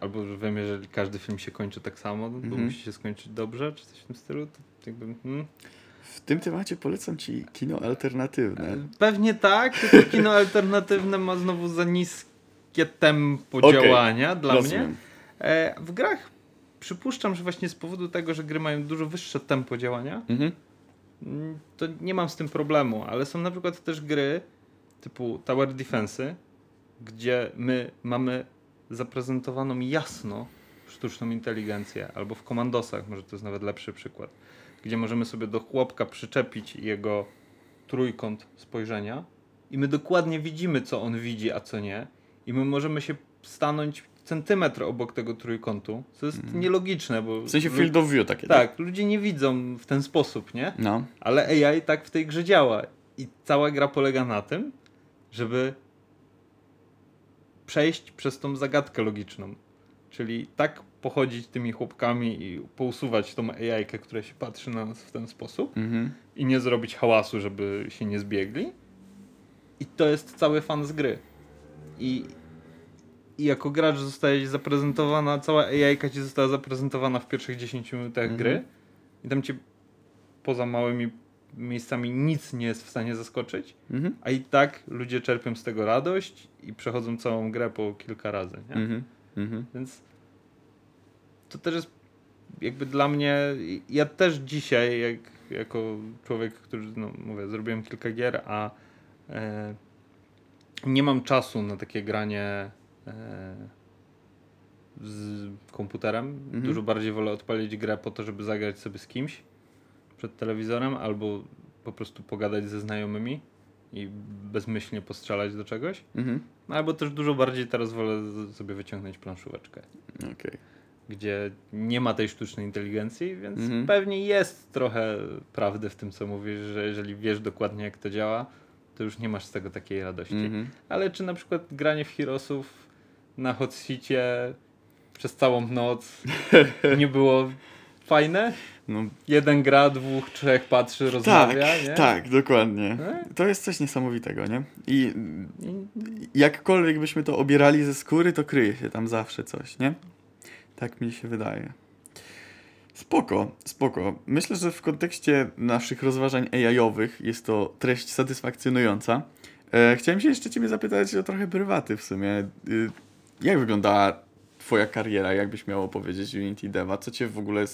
Albo że wiem, jeżeli każdy film się kończy tak samo, no to Mhm. musi się skończyć dobrze, czy coś w tym stylu, to jakby. Hmm. W tym temacie polecam ci kino alternatywne. Pewnie tak, tylko kino alternatywne ma znowu za niskie tempo Okej, działania dla mnie. Rozumiem. E, w grach przypuszczam, że właśnie z powodu tego, że gry mają dużo wyższe tempo działania, Mhm. Mm, to nie mam z tym problemu, ale są na przykład też gry typu Tower Defense, gdzie my mamy zaprezentowaną jasno sztuczną inteligencję, albo w komandosach, może to jest nawet lepszy przykład, gdzie możemy sobie do chłopka przyczepić jego trójkąt spojrzenia i my dokładnie widzimy, co on widzi, a co nie. I my możemy się stanąć centymetr obok tego trójkątu, co jest nielogiczne, bo... W sensie field of view takie. Tak, ludzie nie widzą w ten sposób, nie? No. Ale AI tak w tej grze działa. I cała gra polega na tym, żeby przejść przez tą zagadkę logiczną. Czyli tak pochodzić tymi chłopkami i pousuwać tą AI, która się patrzy na nas w ten sposób Mhm. i nie zrobić hałasu, żeby się nie zbiegli. I to jest cały fan z gry. I, i jako gracz zostaje zaprezentowana, cała AI ci została zaprezentowana w pierwszych 10 minutach Mhm. gry. I tam cię poza małymi miejscami nic nie jest w stanie zaskoczyć, Mhm. a i tak ludzie czerpią z tego radość i przechodzą całą grę po kilka razy. Nie? Mhm. Mhm. Więc to też jest jakby dla mnie. Ja też dzisiaj, jak, jako człowiek, który, no mówię, zrobiłem kilka gier, a e, nie mam czasu na takie granie z komputerem. Mhm. Dużo bardziej wolę odpalić grę po to, żeby zagrać sobie z kimś przed telewizorem albo po prostu pogadać ze znajomymi i bezmyślnie postrzelać do czegoś. Mhm. Albo też dużo bardziej teraz wolę sobie wyciągnąć planszóweczkę, Okej. gdzie nie ma tej sztucznej inteligencji, więc Mhm. pewnie jest trochę prawdy w tym, co mówisz, że jeżeli wiesz dokładnie, jak to działa, to już nie masz z tego takiej radości. Mhm. Ale czy na przykład granie w Heroesów na hot seacie przez całą noc nie było fajne? No, Jeden gra, dwóch, trzech patrzy, tak, rozmawia, nie? tak, dokładnie. E? To jest coś niesamowitego, nie? I I- jakkolwiek byśmy to obierali ze skóry, to kryje się tam zawsze coś, nie? Tak mi się wydaje. Spoko, spoko. Myślę, że w kontekście naszych rozważań AI-owych jest to treść satysfakcjonująca. E, chciałem się jeszcze ciebie zapytać o trochę prywaty w sumie. Jak wyglądała twoja kariera, jakbyś miał opowiedzieć Unity Deva? Co cię w ogóle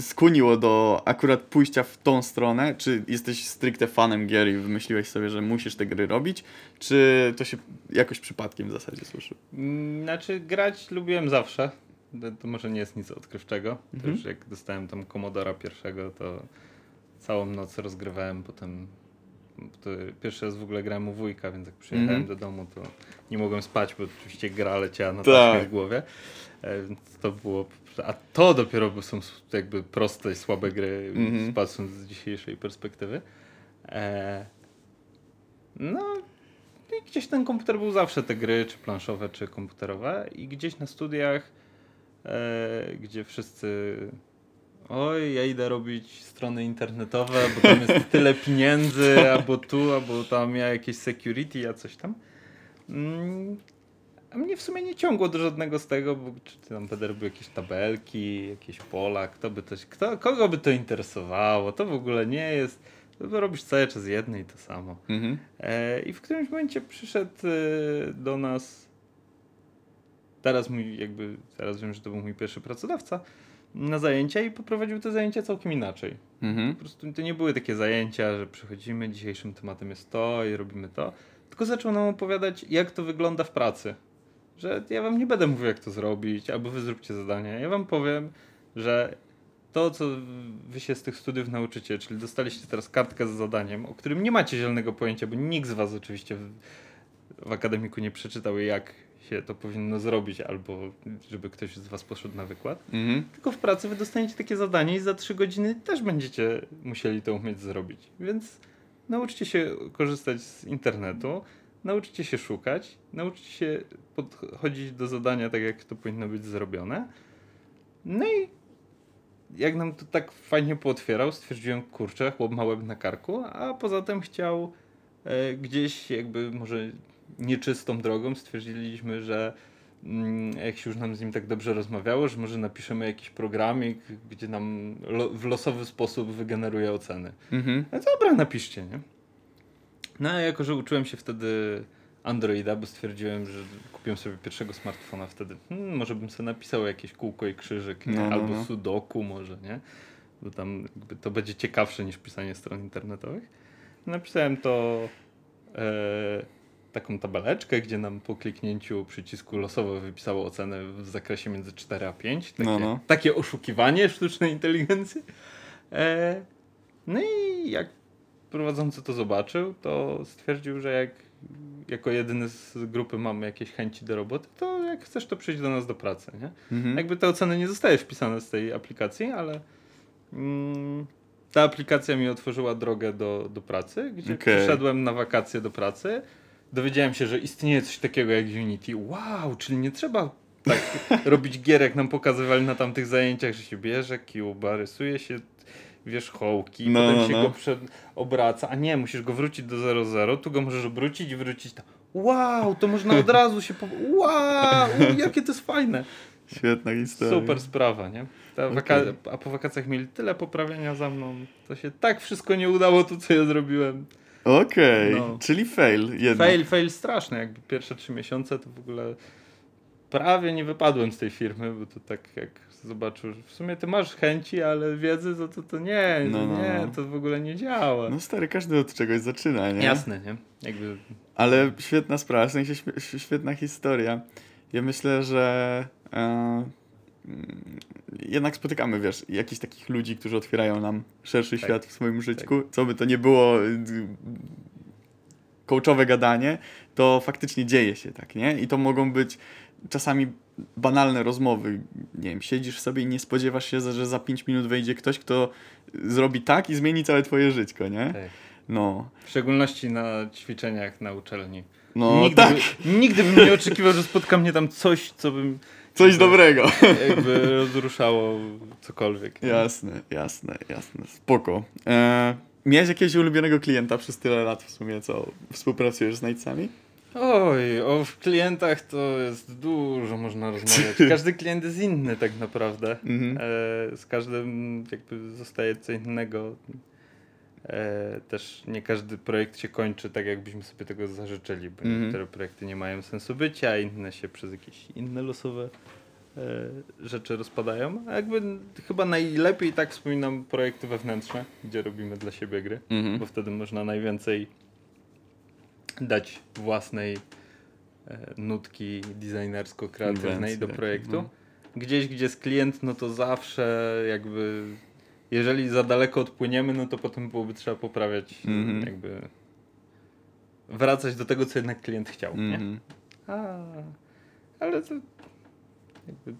skłoniło do akurat pójścia w tą stronę? Czy jesteś stricte fanem gier i wymyśliłeś sobie, że musisz te gry robić? Czy to się jakoś przypadkiem w zasadzie słyszy? Mm, Znaczy, grać lubiłem zawsze. To, to może nie jest nic odkrywczego. To Mhm. już jak dostałem tam Commodora pierwszego, to całą noc rozgrywałem, potem to pierwszy raz w ogóle grałem u wujka, więc jak przyjechałem Mhm. do domu, to nie mogłem spać, bo oczywiście gra leciała na Tak. w głowie. E, Więc to było... A to dopiero są jakby proste i słabe gry, Mhm. patrząc z dzisiejszej perspektywy. E, no, i gdzieś ten komputer był zawsze te gry, czy planszowe, czy komputerowe. I gdzieś na studiach, e, gdzie wszyscy. Oj, ja idę robić strony internetowe, bo tam jest tyle pieniędzy, albo tu, albo tam ja jakieś security, a coś tam. Mm, a mnie w sumie nie ciągło do żadnego z tego, bo czy tam będę robił jakieś tabelki, jakieś pola, kto by to, kto, kogo by to interesowało, to w ogóle nie jest. To robisz cały czas jedno i to samo. Mhm. E, I w którymś momencie przyszedł e, do nas. Teraz mój, jakby, teraz wiem, że to był mój pierwszy pracodawca na zajęcia i poprowadził te zajęcia całkiem inaczej. Mhm. Po prostu to nie były takie zajęcia, że przychodzimy, dzisiejszym tematem jest to i robimy to. Tylko zaczął nam opowiadać, jak to wygląda w pracy. Że ja wam nie będę mówił, jak to zrobić, albo wy zróbcie zadanie. Ja wam powiem, że to, co wy się z tych studiów nauczycie, czyli dostaliście teraz kartkę z zadaniem, o którym nie macie zielonego pojęcia, bo nikt z was oczywiście w, akademiku nie przeczytał, jak się to powinno zrobić, albo żeby ktoś z was poszedł na wykład. Mhm. Tylko w pracy wy dostaniecie takie zadanie i za 3 godziny też będziecie musieli to umieć zrobić. Więc nauczcie się korzystać z internetu, nauczcie się szukać, nauczcie się podchodzić do zadania tak, jak to powinno być zrobione. No i jak nam to tak fajnie pootwierał, stwierdziłem, kurczę, chłop ma łeb na karku, a poza tym chciał e, gdzieś jakby może nieczystą drogą stwierdziliśmy, że mm, jak się już nam z nim tak dobrze rozmawiało, że może napiszemy jakiś programik, gdzie nam lo, w losowy sposób wygeneruje oceny. Mhm. No dobra, napiszcie, nie? No a jako, że uczyłem się wtedy Androida, bo stwierdziłem, że kupiłem sobie pierwszego smartfona wtedy. Hmm, może bym sobie napisał jakieś kółko i krzyżyk? No, no, albo no. sudoku może, nie? Bo tam to będzie ciekawsze niż pisanie stron internetowych. Napisałem to e, taką tabeleczkę, gdzie nam po kliknięciu przycisku losowo wypisało ocenę w zakresie między 4 a 5. Takie, No, no. takie oszukiwanie sztucznej inteligencji. E, no i jak prowadzący to zobaczył, to stwierdził, że jak jako jedyny z grupy mamy jakieś chęci do roboty, to jak chcesz, to przyjdź do nas do pracy, nie? Mhm. Jakby te oceny nie zostały wpisane z tej aplikacji, ale mm, ta aplikacja mi otworzyła drogę do, do pracy, gdzie Okej. przyszedłem na wakacje do pracy. Dowiedziałem się, że istnieje coś takiego jak Unity. Wow, czyli nie trzeba tak robić gier, jak nam pokazywali na tamtych zajęciach, że się bierze cuba, rysuje się wierzchołki, No, potem no, się no. go przed, obraca, a nie, musisz go wrócić do 0,0, tu go możesz obrócić i wrócić tam. Wow, to można od razu się po... Wow, jakie to jest fajne. Świetna historia. Super sprawa, nie? Waka- A po wakacjach mieli tyle poprawienia za mną. To się tak wszystko nie udało, to co ja zrobiłem. Okej, No. czyli fail jednak. Fail, fail straszny. Jakby pierwsze trzy miesiące to w ogóle prawie nie wypadłem z tej firmy, bo to tak jak zobaczył, w sumie ty masz chęci, ale wiedzy, to to, to nie, No, no, nie, no. to w ogóle nie działa. No stary, każdy od czegoś zaczyna, nie? Jasne, nie? Jakby Ale świetna sprawa, w sensie świetna historia. Ja myślę, że e, jednak spotykamy, wiesz, jakichś takich ludzi, którzy otwierają nam szerszy Tak. świat w swoim życiu. Co by to nie było y, coachowe gadanie, to faktycznie dzieje się tak, nie? I to mogą być czasami banalne rozmowy. Nie wiem, siedzisz sobie i nie spodziewasz się, że za 5 minut wejdzie ktoś, kto zrobi tak i zmieni całe twoje życie, nie? tak. No. W szczególności na ćwiczeniach na uczelni. No nigdy, tak, by, nigdy bym nie oczekiwał, że spotka mnie tam coś, co bym coś dobrego. jakby rozruszało cokolwiek. nie? Jasne, jasne, jasne. Spoko. E, miałeś jakiegoś ulubionego klienta przez tyle lat w sumie, co współpracujesz z Nightsami? Oj, o klientach to jest dużo można rozmawiać. Każdy klient jest inny tak naprawdę. Mhm. E, z każdym jakby zostaje co innego. E, też nie każdy projekt się kończy tak, jakbyśmy sobie tego zażyczyli, bo Mhm. niektóre projekty nie mają sensu bycia, a inne się przez jakieś inne losowe e, rzeczy rozpadają. A jakby chyba najlepiej tak wspominam projekty wewnętrzne, gdzie robimy dla siebie gry, Mhm. bo wtedy można najwięcej dać własnej e, nutki designersko-kreatywnej Inwencji do takiej, projektu. no. Gdzieś, gdzie jest klient, no to zawsze jakby jeżeli za daleko odpłyniemy, no to potem byłoby trzeba poprawiać, Mhm. jakby wracać do tego, co jednak klient chciał, nie? Mhm. A, ale to,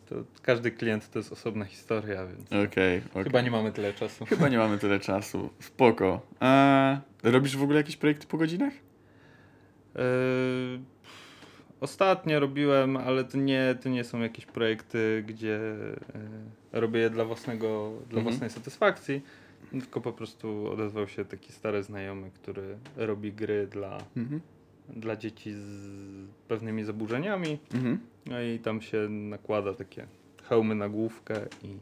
to każdy klient to jest osobna historia, więc Okej, okej. chyba nie mamy tyle czasu. Chyba nie mamy tyle czasu. Spoko. A robisz w ogóle jakieś projekty po godzinach? Yy, ostatnio robiłem, ale to nie, to nie są jakieś projekty, gdzie yy, robię je dla własnego, dla Mhm. własnej satysfakcji. Tylko po prostu odezwał się taki stary znajomy, który robi gry dla, Mhm. dla dzieci z pewnymi zaburzeniami. Mhm. No i tam się nakłada takie hełmy na główkę i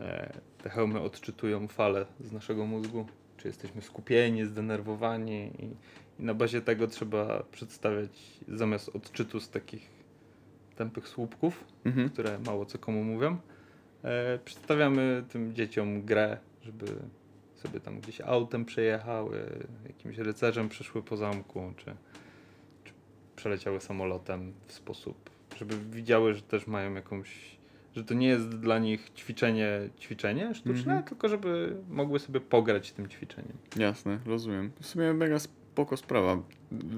e, te hełmy odczytują fale z naszego mózgu. Czy jesteśmy skupieni, zdenerwowani i, i na bazie tego trzeba przedstawiać zamiast odczytu z takich tępych słupków, Mhm. które mało co komu mówią, przedstawiamy tym dzieciom grę, żeby sobie tam gdzieś autem przejechały, jakimś rycerzem przeszły po zamku, czy, czy przeleciały samolotem w sposób, żeby widziały, że też mają jakąś, że to nie jest dla nich ćwiczenie, ćwiczenie sztuczne, Mhm. tylko żeby mogły sobie pograć tym ćwiczeniem. Jasne, rozumiem. W sumie mega spoko sprawa.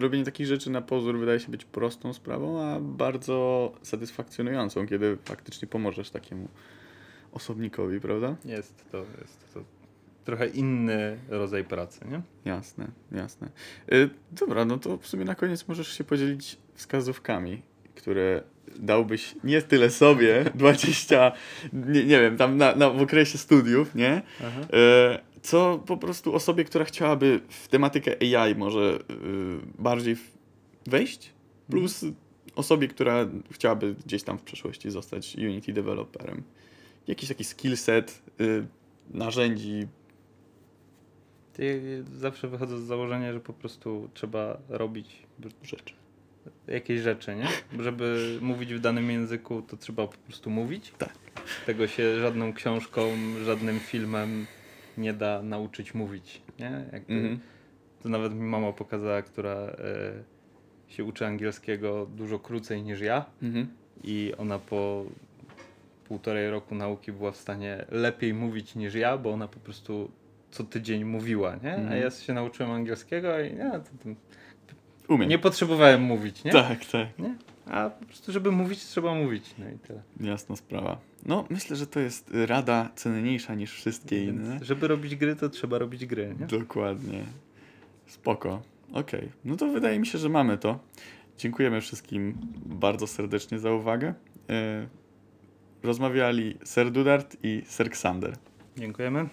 Robienie takich rzeczy na pozór wydaje się być prostą sprawą, a bardzo satysfakcjonującą, kiedy faktycznie pomożesz takiemu osobnikowi, prawda? Jest to, jest to trochę inny rodzaj pracy, nie? Jasne, jasne. Y, dobra, no to w sumie na koniec możesz się podzielić wskazówkami, które dałbyś nie tyle sobie, 20, nie, nie wiem, tam na, na, w okresie studiów, nie? Aha. E, co po prostu osobie, która chciałaby w tematykę AI może y, bardziej wejść, plus osobie, która chciałaby gdzieś tam w przyszłości zostać Unity developerem. Jakiś taki skill set, y, narzędzi. Ty zawsze wychodzę z założenia, że po prostu trzeba robić rzeczy. jakieś rzeczy, nie? Żeby mówić w danym języku, to trzeba po prostu mówić. Tak. Tego się żadną książką, żadnym filmem nie da nauczyć mówić, nie? Jakby, Mhm. To nawet mi mama pokazała, która e, się uczy angielskiego dużo krócej niż ja Mhm. i ona po półtorej roku nauki była w stanie lepiej mówić niż ja, bo ona po prostu co tydzień mówiła, nie? A Mhm. ja się nauczyłem angielskiego i nie, to, to Umiem. nie potrzebowałem mówić, nie? Tak, tak. nie? A po prostu, żeby mówić, trzeba mówić, no i tyle. Jasna sprawa. No, myślę, że to jest rada cenniejsza niż wszystkie inne. Więc, żeby robić gry, to trzeba robić gry, nie? Dokładnie. Spoko. Okej. No to wydaje mi się, że mamy to. Dziękujemy wszystkim bardzo serdecznie za uwagę. Rozmawiali Ser Dudart i Ser Ksander. Dziękujemy.